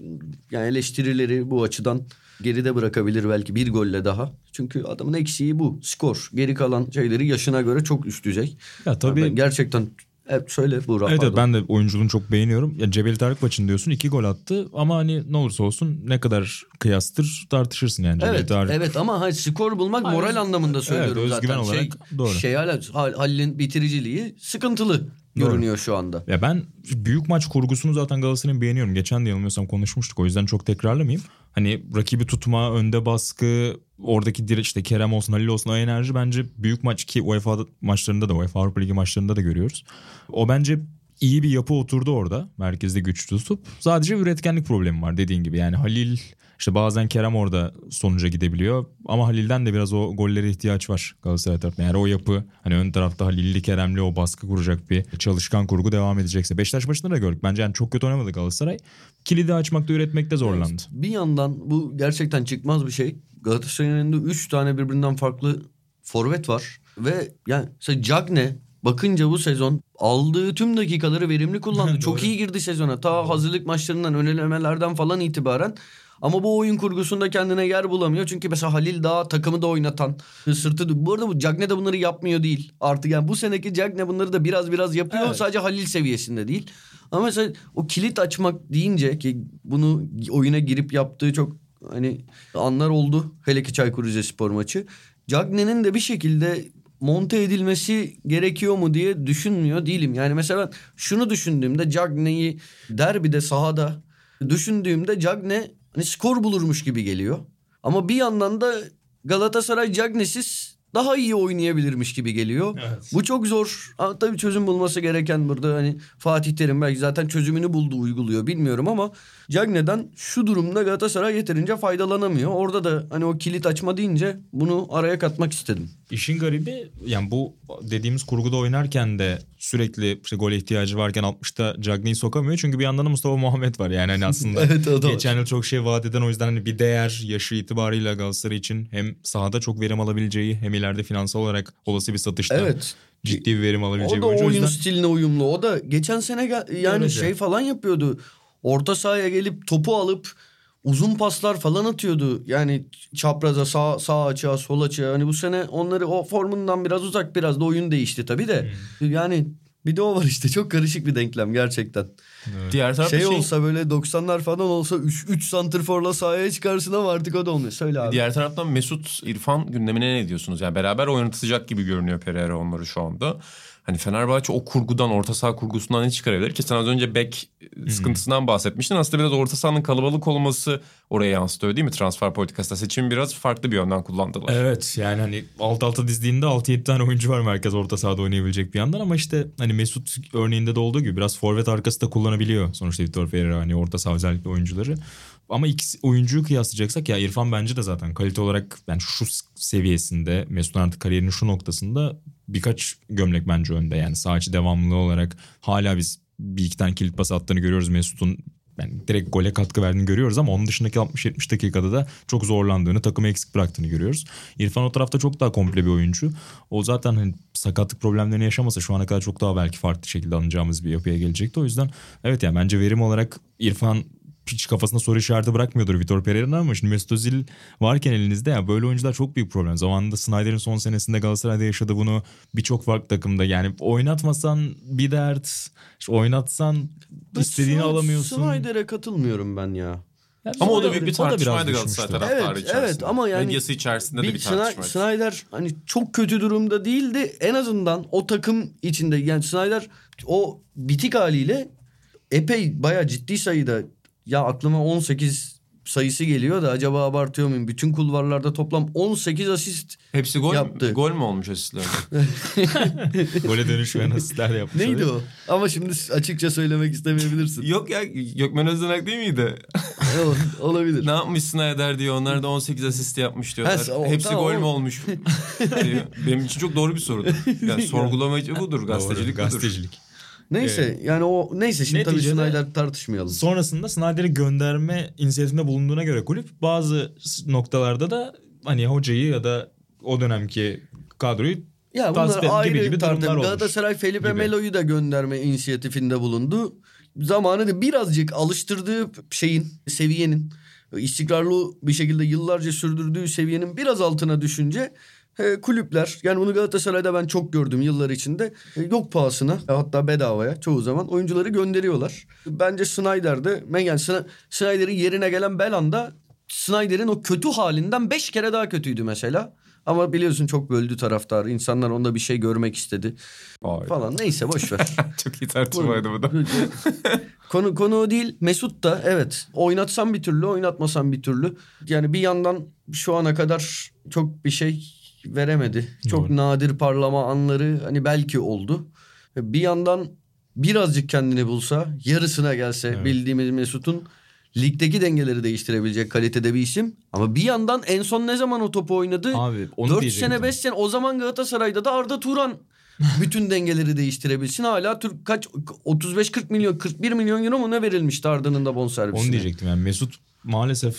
yani eleştirileri bu açıdan geride bırakabilir belki bir golle daha. Çünkü adamın eksiği bu. Skor. Geri kalan şeyleri yaşına göre çok üst düzey. Ya tabii Ben gerçekten hep söyle Burak. Evet, evet ben de oyunculuğunu çok beğeniyorum. Ya Cebeli Tarık diyorsun iki gol attı ama hani ne olursa olsun ne kadar kıyastır tartışırsın yani Cebeli Evet, Tarık. evet ama hayır, skor bulmak Hayır, moral anlamında söylüyorum evet, özgüven zaten. olarak doğru. Şey hala Hal- Halil'in bitiriciliği sıkıntılı görünüyor şu anda. Ya ben büyük maç kurgusunu zaten Galatasaray'ın beğeniyorum. Geçen de yanılmıyorsam konuşmuştuk o yüzden çok tekrarlamayayım. Hani rakibi tutma, önde baskı, oradaki direç işte Kerem olsun, Halil olsun o enerji bence büyük maç ki UEFA maçlarında da UEFA Avrupa Ligi maçlarında da görüyoruz. O bence iyi bir yapı oturdu orada merkezde güç tutup. Sadece üretkenlik problemi var dediğin gibi. Yani Halil işte bazen Kerem orada sonuca gidebiliyor ama Halil'den de biraz o gollere ihtiyaç var Galatasaray tarafında. Yani o yapı hani ön tarafta Halil'li Kerem'li o baskı kuracak bir çalışkan kurgu devam edecekse. Beşiktaş maçında da gördük. Bence yani çok kötü oynamadı Galatasaray. Kilidi açmakta üretmekte zorlandı. Bir yandan bu gerçekten çıkmaz bir şey. Galatasaray'ın elinde 3 tane birbirinden farklı forvet var. Ve yani mesela Cagne bakınca bu sezon aldığı tüm dakikaları verimli kullandı. [laughs] Çok iyi girdi sezona. Ta hazırlık maçlarından, önelemelerden falan itibaren. Ama bu oyun kurgusunda kendine yer bulamıyor. Çünkü mesela Halil daha takımı da oynatan, sırtı... Bu arada bu Cagne de bunları yapmıyor değil. Artık yani bu seneki Cagne bunları da biraz biraz yapıyor. Evet. Sadece Halil seviyesinde değil. Ama mesela o kilit açmak deyince ki bunu oyuna girip yaptığı çok hani anlar oldu. Hele ki Çaykur Rizespor maçı. Cagne'nin de bir şekilde monte edilmesi gerekiyor mu diye düşünmüyor değilim. Yani mesela şunu düşündüğümde Cagne'yi derbide sahada düşündüğümde Cagne hani skor bulurmuş gibi geliyor. Ama bir yandan da Galatasaray Cagne'siz daha iyi oynayabilirmiş gibi geliyor. Evet. Bu çok zor. Ama tabii çözüm bulması gereken burada hani Fatih Terim belki zaten çözümünü buldu uyguluyor bilmiyorum ama Cagne'den şu durumda Galatasaray yeterince faydalanamıyor. Orada da hani o kilit açma deyince bunu araya katmak istedim. İşin garibi yani bu dediğimiz kurguda oynarken de sürekli işte gole ihtiyacı varken 60'ta Cagney'i sokamıyor. Çünkü bir yandan da Mustafa Muhammed var yani hani aslında. [laughs] Evet, o da. Geçen yıl çok şey vaat eden o yüzden hani bir değer yaşı itibarıyla Galatasaray için hem sahada çok verim alabileceği hem ileride finansal olarak olası bir satışta Evet. ciddi bir verim alabileceği O bir da oyuncu. O oyun yüzden stiline uyumlu. O da geçen sene yani Görece. şey falan yapıyordu. Orta sahaya gelip topu alıp uzun paslar falan atıyordu. Yani çapraza sağ, sağ açığa sol açığa. Hani bu sene onları o formundan biraz uzak biraz da oyun değişti tabii de. Yani bir de o var işte çok karışık bir denklem gerçekten. Diğer tarafta Şey, şey, olsa böyle 90'lar falan olsa 3 3 santrforla sahaya çıkarsın ama artık o da olmuyor. Söyle abi. Diğer taraftan Mesut İrfan gündemine ne diyorsunuz? Yani beraber oynatacak gibi görünüyor Pereira onları şu anda. Hani Fenerbahçe o kurgudan, orta saha kurgusundan ne çıkarabilir ki? Sen az önce bek sıkıntısından bahsetmiştin. Aslında biraz orta sahanın kalabalık olması oraya yansıtıyor değil mi? Transfer politikasında seçimi biraz farklı bir yönden kullandılar. Evet yani hani alt alta dizdiğinde 6-7 tane oyuncu var merkez orta sahada oynayabilecek bir yandan ama işte hani Mesut örneğinde de olduğu gibi biraz forvet arkası da kullanabiliyor sonuçta Vitor Pereira hani orta saha özellikle oyuncuları. Ama ikisi oyuncuyu kıyaslayacaksak ya İrfan bence de zaten kalite olarak yani şu seviyesinde Mesut'un artık kariyerinin şu noktasında birkaç gömlek bence önde yani sağ içi devamlılığı olarak hala biz bir iki tane kilit pas attığını görüyoruz Mesut'un yani direkt gole katkı verdiğini görüyoruz ama onun dışındaki 60-70 dakikada da çok zorlandığını, takımı eksik bıraktığını görüyoruz. İrfan o tarafta çok daha komple bir oyuncu. O zaten hani sakatlık problemlerini yaşamasa şu ana kadar çok daha belki farklı şekilde alınacağımız bir yapıya gelecekti. O yüzden evet yani bence verim olarak İrfan hiç kafasında soru işareti bırakmıyordur Vitor Pereira'nın ama şimdi Mesut Özil varken elinizde ya böyle oyuncular çok büyük problem. Zamanında Snyder'in son senesinde Galatasaray'da yaşadı bunu birçok farklı takımda. Yani oynatmasan bir dert, işte oynatsan istediğini Sny- alamıyorsun. Snyder'e katılmıyorum ben ya. Ama o da Snyder- büyük bir tartışmaydı Galatasaray taraftarı Evet, içerisinde. evet ama yani Medyası içerisinde de Bir bir Sny- tartışmaydı. Snyder hani çok kötü durumda değildi. En azından o takım içinde yani Snyder o bitik haliyle epey bayağı ciddi sayıda ya aklıma 18 sayısı geliyor da acaba abartıyor muyum? Bütün kulvarlarda toplam 18 asist Hepsi gol, Yaptı. gol mü olmuş asistlerde? [laughs] Gole dönüşmeyen asistler yapmış. Neydi o? Ama şimdi açıkça söylemek istemeyebilirsin. Yok ya Gökmen Özdenak değil miydi? Evet, Olabilir. ne yapmış Snyder diyor. Onlar da 18 asist yapmış diyorlar. Ha, o- Hepsi tamam, gol mü olmuş? diyor. [laughs] Benim için çok doğru bir soru. Yani sorgulamacı budur. Gazetecilik budur. gazetecilik. Neyse yani o neyse şimdi tabii Snyder tartışmayalım. Sonrasında Snyder'i gönderme inisiyatifinde bulunduğuna göre kulüp bazı noktalarda da hani hocayı ya da o dönemki kadroyu Ya bunlar ayrı gibi gibi tartım. Galatasaray Felipe Gibi. Melo'yu da gönderme inisiyatifinde bulundu. Zamanı da birazcık alıştırdığı şeyin, seviyenin istikrarlı bir şekilde yıllarca sürdürdüğü seviyenin biraz altına düşünce e, kulüpler yani bunu Galatasaray'da ben çok gördüm yıllar içinde e, yok pahasına e, hatta bedavaya çoğu zaman oyuncuları gönderiyorlar. Bence Snyder'de yani Sny- Snyder'in yerine gelen Belanda Snyder'in o kötü halinden beş kere daha kötüydü mesela. Ama biliyorsun çok böldü taraftarı. İnsanlar onda bir şey görmek istedi Vay. falan. Neyse boş ver. [laughs] çok iyi tartışmaydı bu da. [laughs] konu konu o değil. Mesut da evet oynatsam bir türlü oynatmasam bir türlü. Yani bir yandan şu ana kadar çok bir şey veremedi. Çok Doğru. nadir parlama anları hani belki oldu. Bir yandan birazcık kendini bulsa yarısına gelse Evet. bildiğimiz Mesut'un ligdeki dengeleri değiştirebilecek kalitede bir isim. Ama bir yandan en son ne zaman o topu oynadı? Abi onu 4 diyecektim. sene 5 sene o zaman Galatasaray'da da Arda Turan [laughs] bütün dengeleri değiştirebilsin. Hala Türk kaç 35-40 milyon 41 milyon euro mu ne verilmişti Arda'nın da bonservisine. Onu diyecektim yani Mesut maalesef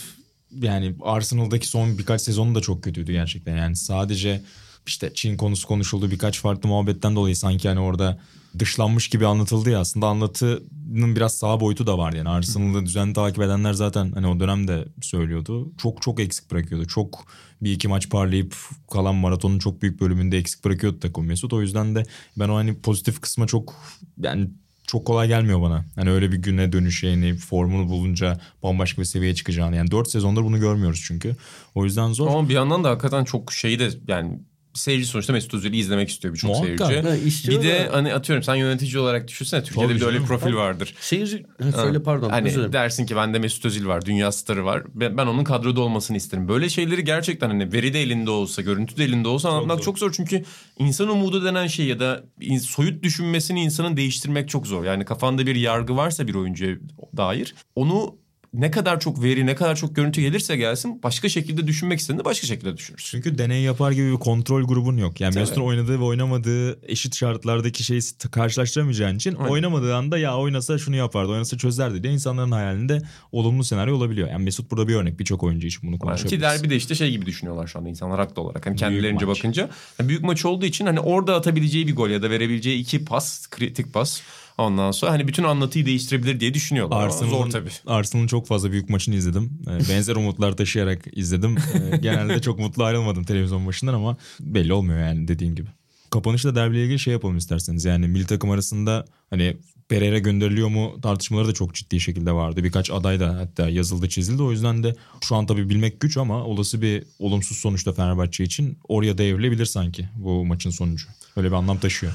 yani Arsenal'daki son birkaç sezonu da çok kötüydü gerçekten. Yani sadece işte Çin konusu konuşuldu birkaç farklı muhabbetten dolayı sanki hani orada dışlanmış gibi anlatıldı ya aslında anlatının biraz sağ boyutu da vardı yani Arsenal'ı düzenli takip edenler zaten hani o dönemde söylüyordu. Çok çok eksik bırakıyordu. Çok bir iki maç parlayıp kalan maratonun çok büyük bölümünde eksik bırakıyordu takım Mesut. O yüzden de ben o hani pozitif kısma çok yani çok kolay gelmiyor bana. Hani öyle bir güne dönüşeceğini, formunu bulunca bambaşka bir seviyeye çıkacağını. Yani 4 sezondur bunu görmüyoruz çünkü. O yüzden zor. Ama bir yandan da hakikaten çok şeyi de yani seyirci sonuçta Mesut Özil'i izlemek istiyor birçok seyirci. Ha, Bir de da- hani atıyorum sen yönetici olarak düşünsene Türkiye'de Tabii bir de öyle bir profil vardır. Seyirci Ha, söyle pardon Hani özür dersin ki bende Mesut Özil var, dünya starı var. Ben, ben onun kadroda olmasını isterim. Böyle şeyleri gerçekten hani veri de elinde olsa, görüntü de elinde olsa anlatmak zor. çok zor. Çünkü insan umudu denen şey ya da soyut düşünmesini insanın değiştirmek çok zor. Yani kafanda bir yargı varsa bir oyuncuya dair onu ne kadar çok veri, ne kadar çok görüntü gelirse gelsin başka şekilde düşünmek istediğinde başka şekilde düşünürsün. Çünkü deney yapar gibi bir kontrol grubun yok. Yani. Mesut'un oynadığı ve oynamadığı eşit şartlardaki şeyi karşılaştıramayacağın için Aynen. oynamadığı anda ya oynasa şunu yapardı, oynasa çözerdi diye insanların hayalinde olumlu senaryo olabiliyor. Yani Mesut burada bir örnek. Birçok oyuncu için bunu konuşabiliriz. ki derbi de işte şey gibi düşünüyorlar şu anda insanlar haklı olarak. Hani kendilerince maç. bakınca. Yani büyük maç olduğu için hani orada atabileceği bir gol ya da verebileceği iki pas, kritik pas. Ondan sonra hani bütün anlatıyı değiştirebilir diye düşünüyorlar. Arsenal'ın, zor tabii. Arsenal'ın çok fazla büyük maçını izledim. Ee, [laughs] Benzer umutlar taşıyarak izledim. Ee, Genelde çok mutlu ayrılmadım televizyon başından ama belli olmuyor yani dediğin gibi. Kapanışta derbiyle ilgili şey yapalım isterseniz. Yani milli takım arasında hani Pereira gönderiliyor mu tartışmaları da çok ciddi şekilde vardı. Birkaç aday da hatta yazıldı çizildi. O yüzden de şu an tabii bilmek güç ama olası bir olumsuz sonuçta Fenerbahçe için oraya da evrilebilir sanki bu maçın sonucu. Öyle bir anlam taşıyor.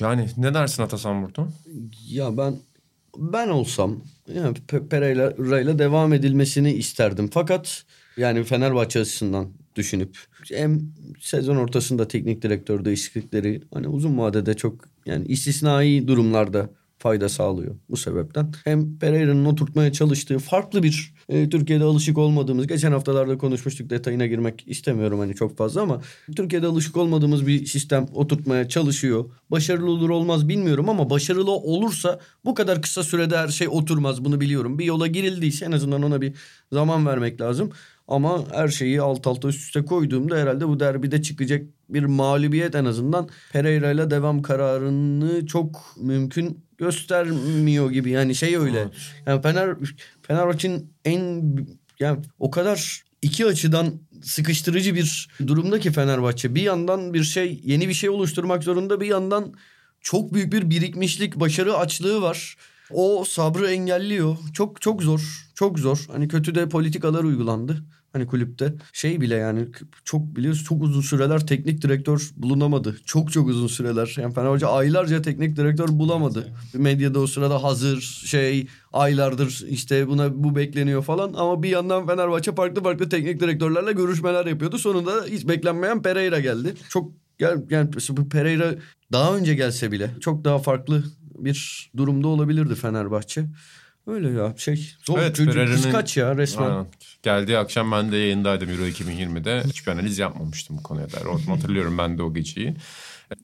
Yani ne dersin Atasan burada? Ya ben ben olsam yani Pe- Pereira ile devam edilmesini isterdim. Fakat yani Fenerbahçe açısından düşünüp hem sezon ortasında teknik direktör değişiklikleri hani uzun vadede çok yani istisnai durumlarda fayda sağlıyor bu sebepten. Hem Pereira'nın oturtmaya çalıştığı farklı bir e, Türkiye'de alışık olmadığımız geçen haftalarda konuşmuştuk detayına girmek istemiyorum hani çok fazla ama Türkiye'de alışık olmadığımız bir sistem oturtmaya çalışıyor. Başarılı olur olmaz bilmiyorum ama başarılı olursa bu kadar kısa sürede her şey oturmaz bunu biliyorum. Bir yola girildiyse en azından ona bir zaman vermek lazım. Ama her şeyi alt alta üst üste koyduğumda herhalde bu derbide çıkacak bir mağlubiyet en azından Pereira ile devam kararını çok mümkün göstermiyor gibi. Yani şey öyle. Yani Fener Fenerbahçe'nin en yani o kadar iki açıdan sıkıştırıcı bir durumda ki Fenerbahçe. Bir yandan bir şey yeni bir şey oluşturmak zorunda bir yandan çok büyük bir birikmişlik, başarı açlığı var. O sabrı engelliyor. Çok çok zor. Çok zor. Hani kötü de politikalar uygulandı. Hani kulüpte şey bile yani çok biliyoruz çok uzun süreler teknik direktör bulunamadı. Çok çok uzun süreler. Yani Fenerbahçe aylarca teknik direktör bulamadı. Medyada o sırada hazır şey aylardır işte buna bu bekleniyor falan ama bir yandan Fenerbahçe farklı farklı teknik direktörlerle görüşmeler yapıyordu. Sonunda hiç beklenmeyen Pereira geldi. Çok gel yani bu Pereira daha önce gelse bile çok daha farklı bir durumda olabilirdi Fenerbahçe. Öyle ya şey zor Evet, çocuk Pereira'nın- kıskaç ya resmen. Aynen. Geldiği akşam ben de yayındaydım Euro 2020'de. Hiçbir analiz yapmamıştım bu konuya dair. O- Hatırlıyorum ben de o geceyi.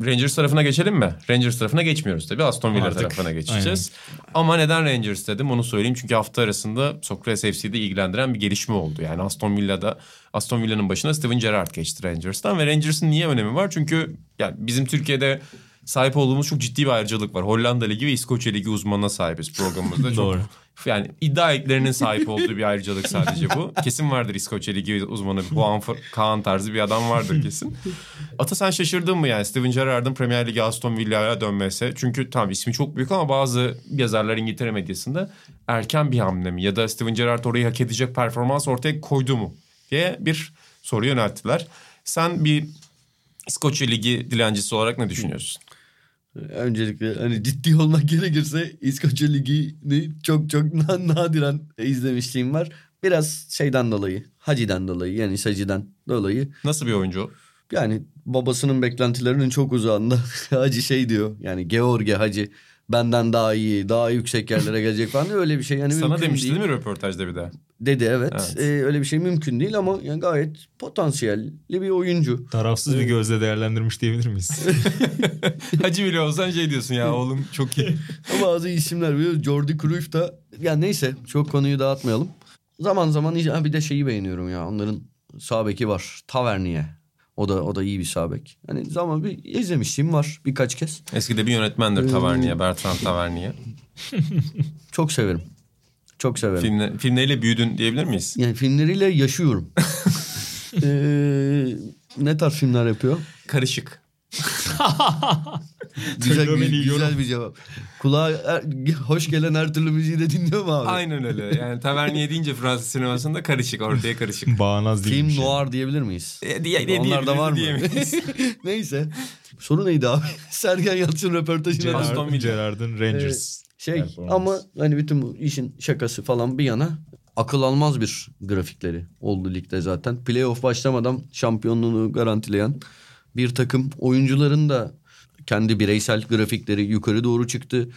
Rangers tarafına geçelim mi? Rangers tarafına geçmiyoruz tabii. Aston Villa Artık. tarafına geçeceğiz. Ama neden Rangers dedim onu söyleyeyim. Çünkü hafta arasında Sokrates FC'de ilgilendiren bir gelişme oldu. Yani Aston Villa'da Aston Villa'nın başına Steven Gerrard geçti Rangers'tan. Ve Rangers'ın niye önemi var? Çünkü yani bizim Türkiye'de sahip olduğumuz çok ciddi bir ayrıcalık var. Hollanda Ligi ve İskoçya Ligi uzmanına sahibiz programımızda. Çok [laughs] Doğru. yani iddia eklerinin sahip olduğu bir ayrıcalık sadece bu. Kesin vardır İskoçya Ligi uzmanı Juan F- Kaan tarzı bir adam vardır kesin. Ata sen şaşırdın mı yani Steven Gerrard'ın Premier Ligi Aston Villa'ya dönmesi? Çünkü tamam ismi çok büyük ama bazı yazarlar İngiltere medyasında erken bir hamle mi? Ya da Steven Gerrard orayı hak edecek performans ortaya koydu mu? diye bir soru yönelttiler. Sen bir İskoçya Ligi dilencisi olarak ne düşünüyorsun? Öncelikle hani ciddi olmak gerekirse İskoçya Ligi'ni çok çok [laughs] na- nadiren izlemişliğim var. Biraz şeyden dolayı, Hacı'den dolayı yani Hacı'den dolayı. Nasıl bir oyuncu? o? Yani babasının beklentilerinin çok uzağında [laughs] Hacı şey diyor yani George Hacı benden daha iyi, daha yüksek yerlere gelecek falan öyle bir şey. Yani Sana mümkün demişti değil. değil mi röportajda bir daha? Dedi evet. Evet. Ee, öyle bir şey mümkün değil ama yani gayet potansiyelli bir oyuncu. Tarafsız bir gözle değerlendirmiş diyebilir miyiz? [laughs] [laughs] Hacı bile olsan şey diyorsun ya oğlum çok iyi. Ama bazı isimler biliyor. Jordi Cruyff da ya neyse çok konuyu dağıtmayalım. Zaman zaman ha bir de şeyi beğeniyorum ya. Onların sağ beki var. Tavernier. O da o da iyi bir sağ bek. Hani zaman bir izlemişliğim var birkaç kez. Eskide bir yönetmendir Tavernier, Bertrand Tavernier. [laughs] Çok severim. Çok severim. Filmle, filmleriyle büyüdün diyebilir miyiz? Yani filmleriyle yaşıyorum. [laughs] Ee, ne tarz filmler yapıyor? Karışık. [laughs] Güzel, iyi güzel bir cevap. Kulağa er- hoş gelen her türlü müziği de dinliyor mu abi? Aynen öyle. Yani Tavernier deyince Fransız sinemasında karışık, ortaya karışık. Bağnaz Film değilmiş. yani. noir diyebilir miyiz? E, diye, diye, Onlar da var mı? [laughs] Neyse. Soru neydi abi? [laughs] Sergen Yalçın röportajına. Gerard. Gerard'ın Rangers. Şey performansı. ama hani bütün bu işin şakası falan bir yana akıl almaz bir grafikleri oldu ligde zaten. Playoff başlamadan şampiyonluğunu garantileyen bir takım oyuncuların da kendi bireysel grafikleri yukarı doğru çıktı.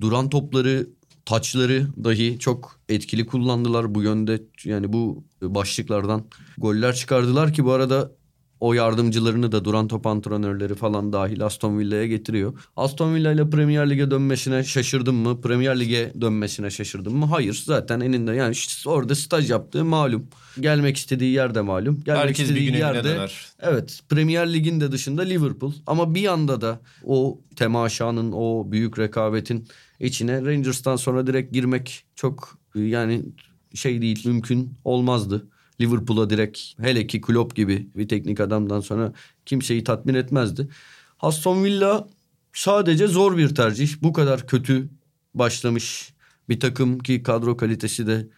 Duran topları, taçları dahi çok etkili kullandılar bu yönde. Yani bu başlıklardan goller çıkardılar ki bu arada o yardımcılarını da duran top antrenörleri falan dahil Aston Villa'ya getiriyor. Aston Villa ile Premier Lig'e dönmesine şaşırdım mı? Premier Lig'e dönmesine şaşırdım mı? Hayır. Zaten eninde yani işte orada staj yaptığı malum. Gelmek istediği yerde malum. Gelmek Herkes bir istediği gün evine yerde döner. Evet Premier Lig'in de dışında Liverpool ama bir yanda da o temaşanın o büyük rekabetin içine Rangers'tan sonra direkt girmek çok yani şey değil mümkün olmazdı. Liverpool'a direkt hele ki Klopp gibi bir teknik adamdan sonra kimseyi tatmin etmezdi. Aston Villa sadece zor bir tercih. Bu kadar kötü başlamış bir takım ki kadro kalitesi de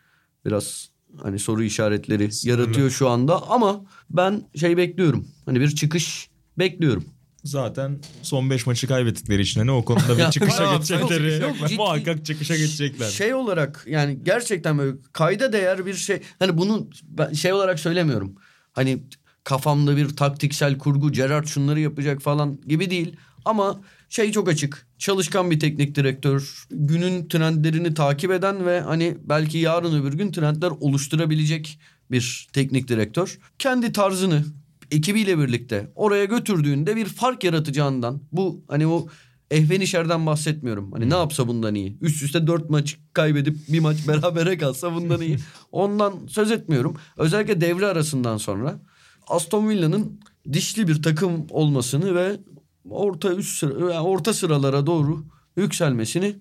biraz hani soru işaretleri yaratıyor şu anda ama ben şey bekliyorum. Hani bir çıkış bekliyorum. Zaten son 5 maçı kaybettikleri için hani o konuda bir [laughs] çıkışa geçecekleri [laughs] muhakkak çıkışa geçecekler. Şey olarak yani gerçekten böyle kayda değer bir şey. Hani bunu ben şey olarak söylemiyorum. Hani kafamda bir taktiksel kurgu Gerard şunları yapacak falan gibi değil. Ama şey çok açık. Çalışkan bir teknik direktör. Günün trendlerini takip eden ve hani belki yarın öbür gün trendler oluşturabilecek bir teknik direktör. Kendi tarzını ekibiyle birlikte oraya götürdüğünde bir fark yaratacağından bu hani o Ehvenişer'den bahsetmiyorum. Hani ne yapsa bundan iyi. Üst üste dört maç kaybedip bir maç [laughs] berabere kalsa bundan iyi. Ondan söz etmiyorum. Özellikle devre arasından sonra Aston Villa'nın dişli bir takım olmasını ve orta üst sıra, yani orta sıralara doğru yükselmesini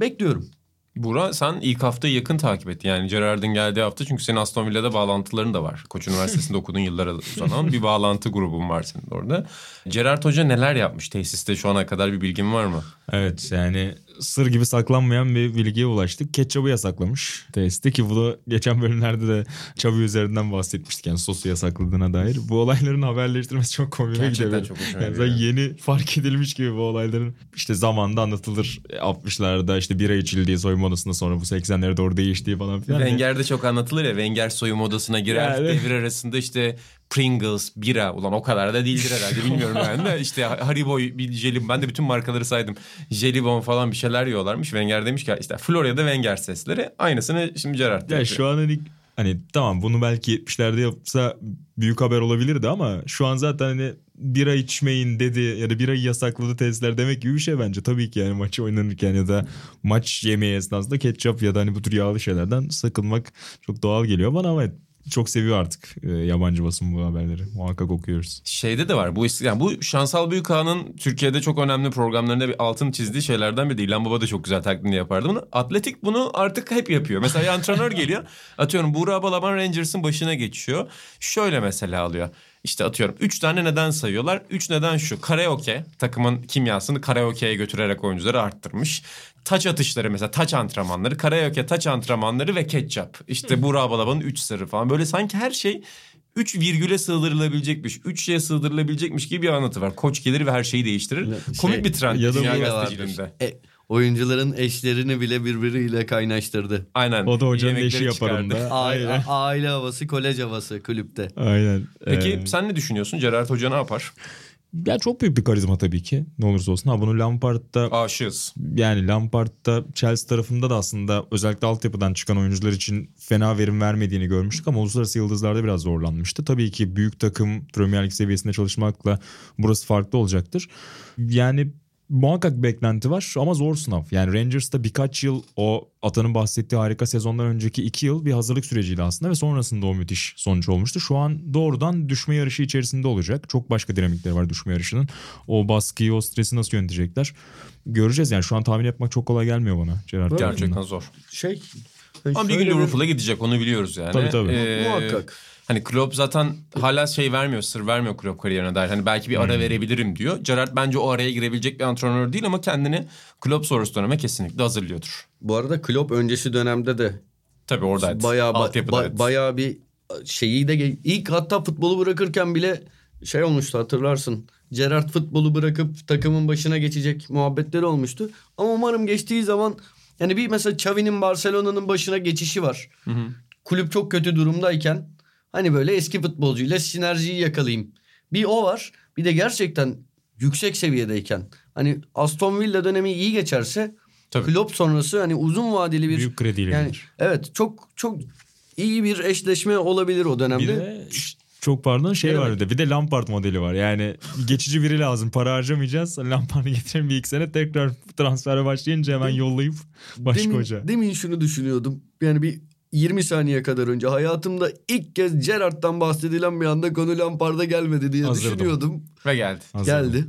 bekliyorum. Bura sen ilk haftayı yakın takip ettin. Yani Gerard'ın geldiği hafta çünkü senin Aston Villa'da bağlantıların da var. Koç Üniversitesi'nde [laughs] okudun yıllara uzanan bir bağlantı grubun var senin orada. Gerard Hoca neler yapmış tesiste şu ana kadar bir bilgin var mı? Evet yani sır gibi saklanmayan bir bilgiye ulaştık. Ketçabı yasaklamış testi ki bunu geçen bölümlerde de Çabi üzerinden bahsetmiştik. Yani sosu yasakladığına dair. Bu olayların haberleştirmesi çok gidiyor. Gerçekten benim. çok hoşuma Yani zaten yeni fark edilmiş gibi bu olayların işte zamanda anlatılır. 60'larda işte bira içildiği soyunma odasında sonra bu 80'lere doğru değiştiği falan filan. Wenger'de çok anlatılır ya Wenger soyunma odasına girer Yani. devir arasında işte Pringles, bira ulan o kadar da değildir herhalde bilmiyorum ben de işte Haribo bir jelibon ben de bütün markaları saydım jelibon falan bir şeyler yiyorlarmış Wenger demiş ki işte Florya'da Wenger sesleri aynısını şimdi Gerrard da Ya yapıyor. şu an hani hani tamam bunu belki 70'lerde yapsa büyük haber olabilirdi ama şu an zaten hani bira içmeyin dedi ya da birayı yasakladı testler demek gibi bir şey bence. Tabii ki yani maçı oynanırken ya da maç yemeği esnasında ketçap ya da hani bu tür yağlı şeylerden sakınmak çok doğal geliyor bana ama çok seviyor artık e, yabancı basın bu haberleri. Muhakkak okuyoruz. Şeyde de var bu yani bu Şansal Büyükağa'nın Türkiye'de çok önemli programlarında bir altın çizdiği şeylerden biri. İlhan Baba da çok güzel taklidini yapardı bunu. Atletik bunu artık hep yapıyor. Mesela bir antrenör geliyor. [laughs] Atıyorum Buğra Balaban Rangers'ın başına geçiyor. Şöyle mesela alıyor. İşte atıyorum 3 tane neden sayıyorlar. 3 neden şu. Karaoke takımın kimyasını karaoke'ye götürerek oyuncuları arttırmış. Taç atışları mesela taç antrenmanları, karaoke taç antrenmanları ve ketçap. İşte Buğra Balaban'ın 3 sırrı falan. Böyle sanki her şey 3 virgüle sığdırılabilecekmiş, 3 şeye sığdırılabilecekmiş gibi bir anlatı var. Koç gelir ve her şeyi değiştirir. Şey, Komik bir trend ya da dünya bu gazeteciliğinde. E, oyuncuların eşlerini bile birbiriyle kaynaştırdı. Aynen. O da hocanın Yemekleri eşi yapar onu çıkardı. da. Aile, Aynen. aile havası, kolej havası kulüpte. Aynen. Peki Ee, sen ne düşünüyorsun? Gerard Hoca ne yapar? Ya çok büyük bir karizma tabii ki. Ne olursa olsun. Ha bunu Lampard'da Aşığız. yani Lampard'da Chelsea tarafında da aslında özellikle altyapıdan çıkan oyuncular için fena verim vermediğini görmüştük ama uluslararası yıldızlarda biraz zorlanmıştı. Tabii ki büyük takım Premier Lig seviyesinde çalışmakla burası farklı olacaktır. Yani muhakkak beklenti var ama zor sınav. Yani Rangers'ta birkaç yıl o Atan'ın bahsettiği harika sezondan önceki iki yıl bir hazırlık süreciydi aslında ve sonrasında o müthiş sonuç olmuştu. Şu an doğrudan düşme yarışı içerisinde olacak. Çok başka dinamikleri var düşme yarışının. O baskıyı, o stresi nasıl yönetecekler? Göreceğiz yani şu an tahmin yapmak çok kolay gelmiyor bana. Gerard. Gerçekten zor. Şey, Ama bir gün Liverpool'a gidecek onu biliyoruz yani. Tabii, tabii. Ee, Muhakkak. Hani Klopp zaten hala şey vermiyor, sır vermiyor Klopp kariyerine dair. Hani belki bir ara Hmm. verebilirim diyor. Gerrard bence o araya girebilecek bir antrenör değil ama kendini Klopp sonrası döneme kesinlikle hazırlıyordur. Bu arada Klopp öncesi dönemde de Tabii oradaydı. bayağı ba- ba- bayağı bir şeyi de ilk hatta futbolu bırakırken bile şey olmuştu hatırlarsın. Gerrard futbolu bırakıp takımın başına geçecek muhabbetleri olmuştu. Ama umarım geçtiği zaman yani bir mesela Xavi'nin Barcelona'nın başına geçişi var. Kulüp çok kötü durumdayken hani böyle eski futbolcuyla sinerjiyi yakalayayım. Bir o var. Bir de gerçekten yüksek seviyedeyken hani Aston Villa dönemi iyi geçerse Tabii. Klopp sonrası hani uzun vadeli bir Büyük krediyle yani gelir. evet çok çok iyi bir eşleşme olabilir o dönemde. Bir de çok pardon şey Evet. var bir de. Bir de Lampard modeli var. Yani geçici biri lazım. Para harcamayacağız. Lampard'ı getirelim bir iki sene tekrar transfere başlayınca hemen yollayıp başka demin, hoca. demin şunu düşünüyordum. Yani bir 20 saniye kadar önce hayatımda ilk kez Gerrard'dan bahsedilen bir anda konu Lampard'a gelmedi diye Hazırdım. düşünüyordum. Ve geldi. Hazır. Geldi.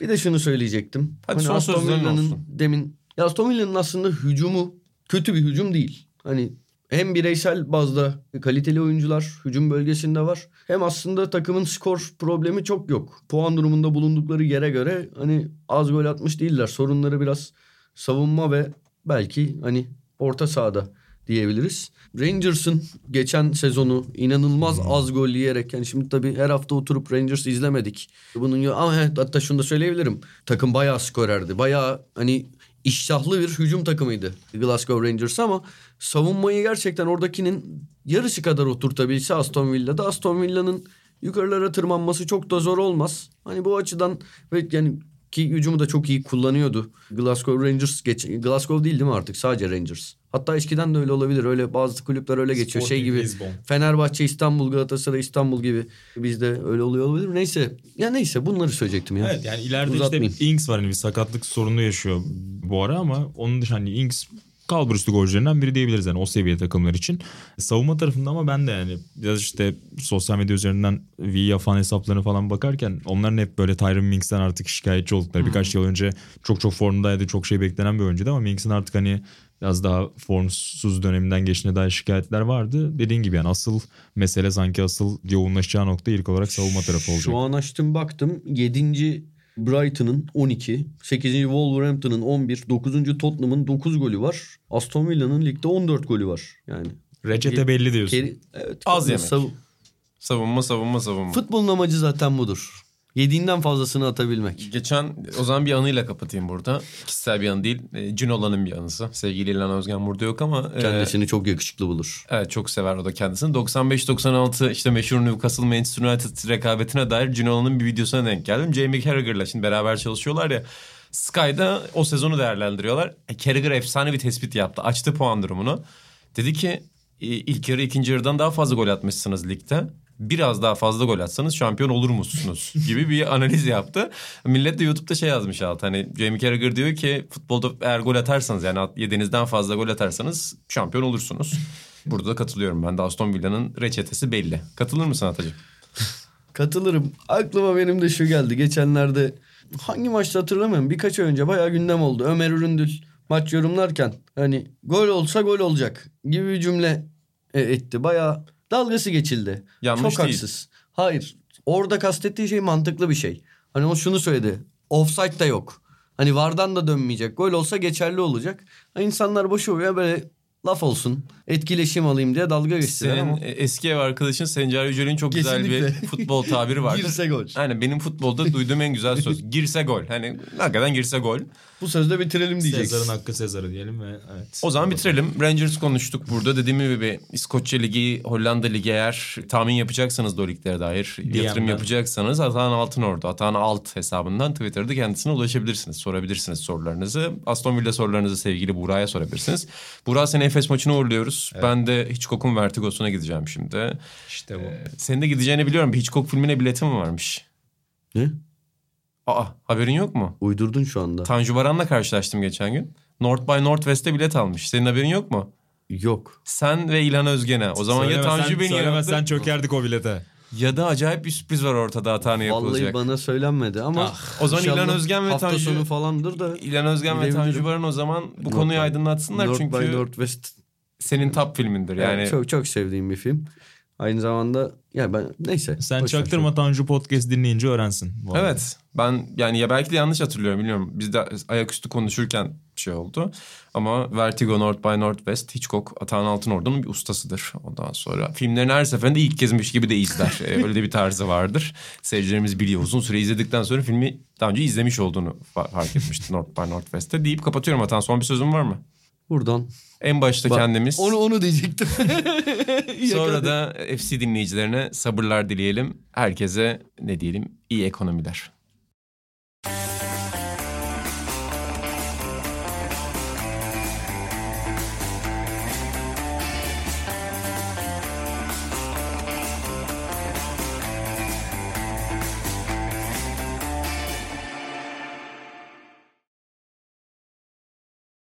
Bir de şunu söyleyecektim. Hadi son Aston sözlerin Villa'nın olsun. Demin ya Aston Villa'nın aslında hücumu kötü bir hücum değil. Hani hem bireysel bazda kaliteli oyuncular hücum bölgesinde var. Hem aslında takımın skor problemi çok yok. Puan durumunda bulundukları yere göre hani az gol atmış değiller. Sorunları biraz savunma ve belki hani orta sahada diyebiliriz. Rangers'ın geçen sezonu inanılmaz az gol yiyerek yani şimdi tabii her hafta oturup Rangers izlemedik. Bunun ya- ama evet, hatta şunu da söyleyebilirim. Takım bayağı skorerdi. Bayağı hani iştahlı bir hücum takımıydı Glasgow Rangers ama savunmayı gerçekten oradakinin yarısı kadar oturtabilse Aston Villa'da Aston Villa'nın yukarılara tırmanması çok da zor olmaz. Hani bu açıdan ve yani ki hücumu da çok iyi kullanıyordu. Glasgow Rangers geç Glasgow değil değil mi artık sadece Rangers. Hatta eskiden de öyle olabilir. Öyle bazı kulüpler öyle geçiyor. Şey Sporting gibi Lisbon. Fenerbahçe İstanbul, Galatasaray İstanbul gibi bizde öyle oluyor olabilir. Neyse. Ya neyse bunları söyleyecektim ya. Evet yani ileride Uzatmayayım. işte Ings var hani bir sakatlık sorunu yaşıyor bu ara ama onun dışında hani Ings kalbur üstü golcülerinden biri diyebiliriz yani o seviye takımlar için. Savunma tarafında ama ben de yani biraz işte sosyal medya üzerinden Via fan hesaplarına falan bakarken onların hep böyle Tyron Minks'ten artık şikayetçi oldukları. Birkaç yıl önce çok çok formdaydı çok şey beklenen bir oyuncuydu ama Minks'in artık hani biraz daha formsuz döneminden geçtiğine dair şikayetler vardı. Dediğin gibi yani asıl mesele sanki asıl yoğunlaşacağı nokta ilk olarak savunma tarafı olacak. Şu an açtım baktım. 7. Brighton'ın 12, 8. Wolverhampton'ın 11, 9. Tottenham'ın 9 golü var. Aston Villa'nın ligde 14 golü var. Yani Reçete belli diyorsun. Keri- evet, Az yemek. sav- Savunma savunma savunma. Futbolun amacı zaten budur. Yediğinden fazlasını atabilmek. Geçen o zaman bir anıyla kapatayım burada. Kişisel bir anı değil. E, Cinolan'ın bir anısı. Sevgili İlhan Özgen burada yok ama. e, Kendisini çok yakışıklı bulur. Evet çok sever o da kendisini. 95-96 işte meşhur Newcastle Manchester United rekabetine dair Ginolan'ın bir videosuna denk geldim. Jamie Carragher'la şimdi beraber çalışıyorlar ya. Sky'da o sezonu değerlendiriyorlar. E, Carragher efsane bir tespit yaptı. Açtı puan durumunu. Dedi ki ilk yarı ikinci yarıdan daha fazla gol atmışsınız ligde. Biraz daha fazla gol atsanız şampiyon olur musunuz [laughs] gibi bir analiz yaptı. Millet de YouTube'da şey yazmış alt hani Jamie Carragher diyor ki futbolda eğer gol atarsanız yani yediğinizden fazla gol atarsanız şampiyon olursunuz. [laughs] Burada da katılıyorum ben de Aston Villa'nın reçetesi belli. Katılır mısın Atacığım? [laughs] Katılırım. Aklıma benim de şu geldi. Geçenlerde hangi maçta hatırlamıyorum. Birkaç ay önce bayağı gündem oldu. Ömer Üründül maç yorumlarken hani gol olsa gol olacak gibi bir cümle e, etti. Bayağı dalgası geçildi. Yanlış Çok değil. haksız. Hayır. Orada kastettiği şey mantıklı bir şey. Hani o şunu söyledi. Offside da yok. Hani vardan da dönmeyecek. Gol olsa geçerli olacak. Ha, İnsanlar boşu boşuna böyle laf olsun. Etkileşim alayım diye dalga geçtiler Senin ama. e, eski ev arkadaşın Sencer Yücel'in çok güzel bir Kesinlikle. [laughs] futbol tabiri vardır. Girse gol. Aynen benim futbolda duyduğum en güzel söz. [laughs] Girse gol. Hani hakikaten girse gol. Bu sözde bitirelim diyeceksin. Sezar'ın hakkı Sezar'ı diyelim ve evet. O zaman bitirelim. Rangers konuştuk burada. Dediğim gibi bir İskoçya Ligi, Hollanda Ligi eğer tahmin yapacaksanız da o liglere dair yatırım DM'den. yapacaksanız Atan Altınordu, Atan Alt hesabından Twitter'da kendisine ulaşabilirsiniz. Sorabilirsiniz sorularınızı. Aston Villa sorularınızı sevgili Buğra'ya sorabilirsiniz. Buğra seni Efes maçına uğurluyoruz. Ben de Hitchcock'un Vertigo'suna gideceğim şimdi. İşte bu. Senin de gideceğini biliyorum. Bir Hitchcock filmine biletim varmış. Ne? Aa haberin yok mu? Uydurdun şu anda. Tanju Baran'la karşılaştım geçen gün. North by Northwest'e bilet almış. Senin haberin yok mu? Yok. Sen ve İlhan Özgen'e. O zaman ya Tanju beni Söylemezsen yanılttı çökerdik o bilete. Ya da acayip bir sürpriz var ortada hatanı yapılacak. Vallahi bana söylenmedi ama O zaman İlhan Özgen ve Tanju- sonu falandır da İlhan Özgen ve. Tanju Baran o zaman bu North konuyu aydınlatsınlar North çünkü by Northwest senin top filmindir yani. yani çok çok sevdiğim bir film. Aynı zamanda ya ben neyse. Sen çaktırma Tanju podcast dinleyince öğrensin. bu arada. Evet ben yani ya belki de yanlış hatırlıyorum biliyorum. Biz de ayaküstü konuşurken şey oldu. Ama Vertigo, North by Northwest, Hitchcock, Atahan Altınordu'nun bir ustasıdır. Ondan sonra filmlerini her seferinde ilk kezmiş gibi de izler. Ee, [laughs] Öyle de bir tarzı vardır. Seyircilerimiz biliyor. Uzun süre izledikten sonra filmi daha önce izlemiş olduğunu fa- fark etmişti North by Northwest'te. Deyip kapatıyorum Atahan. Son bir sözün var mı? Buradan. En başta Bak, kendimiz. Onu onu diyecektim. [laughs] Sonra da FC dinleyicilerine sabırlar dileyelim. Herkese ne diyelim iyi ekonomiler.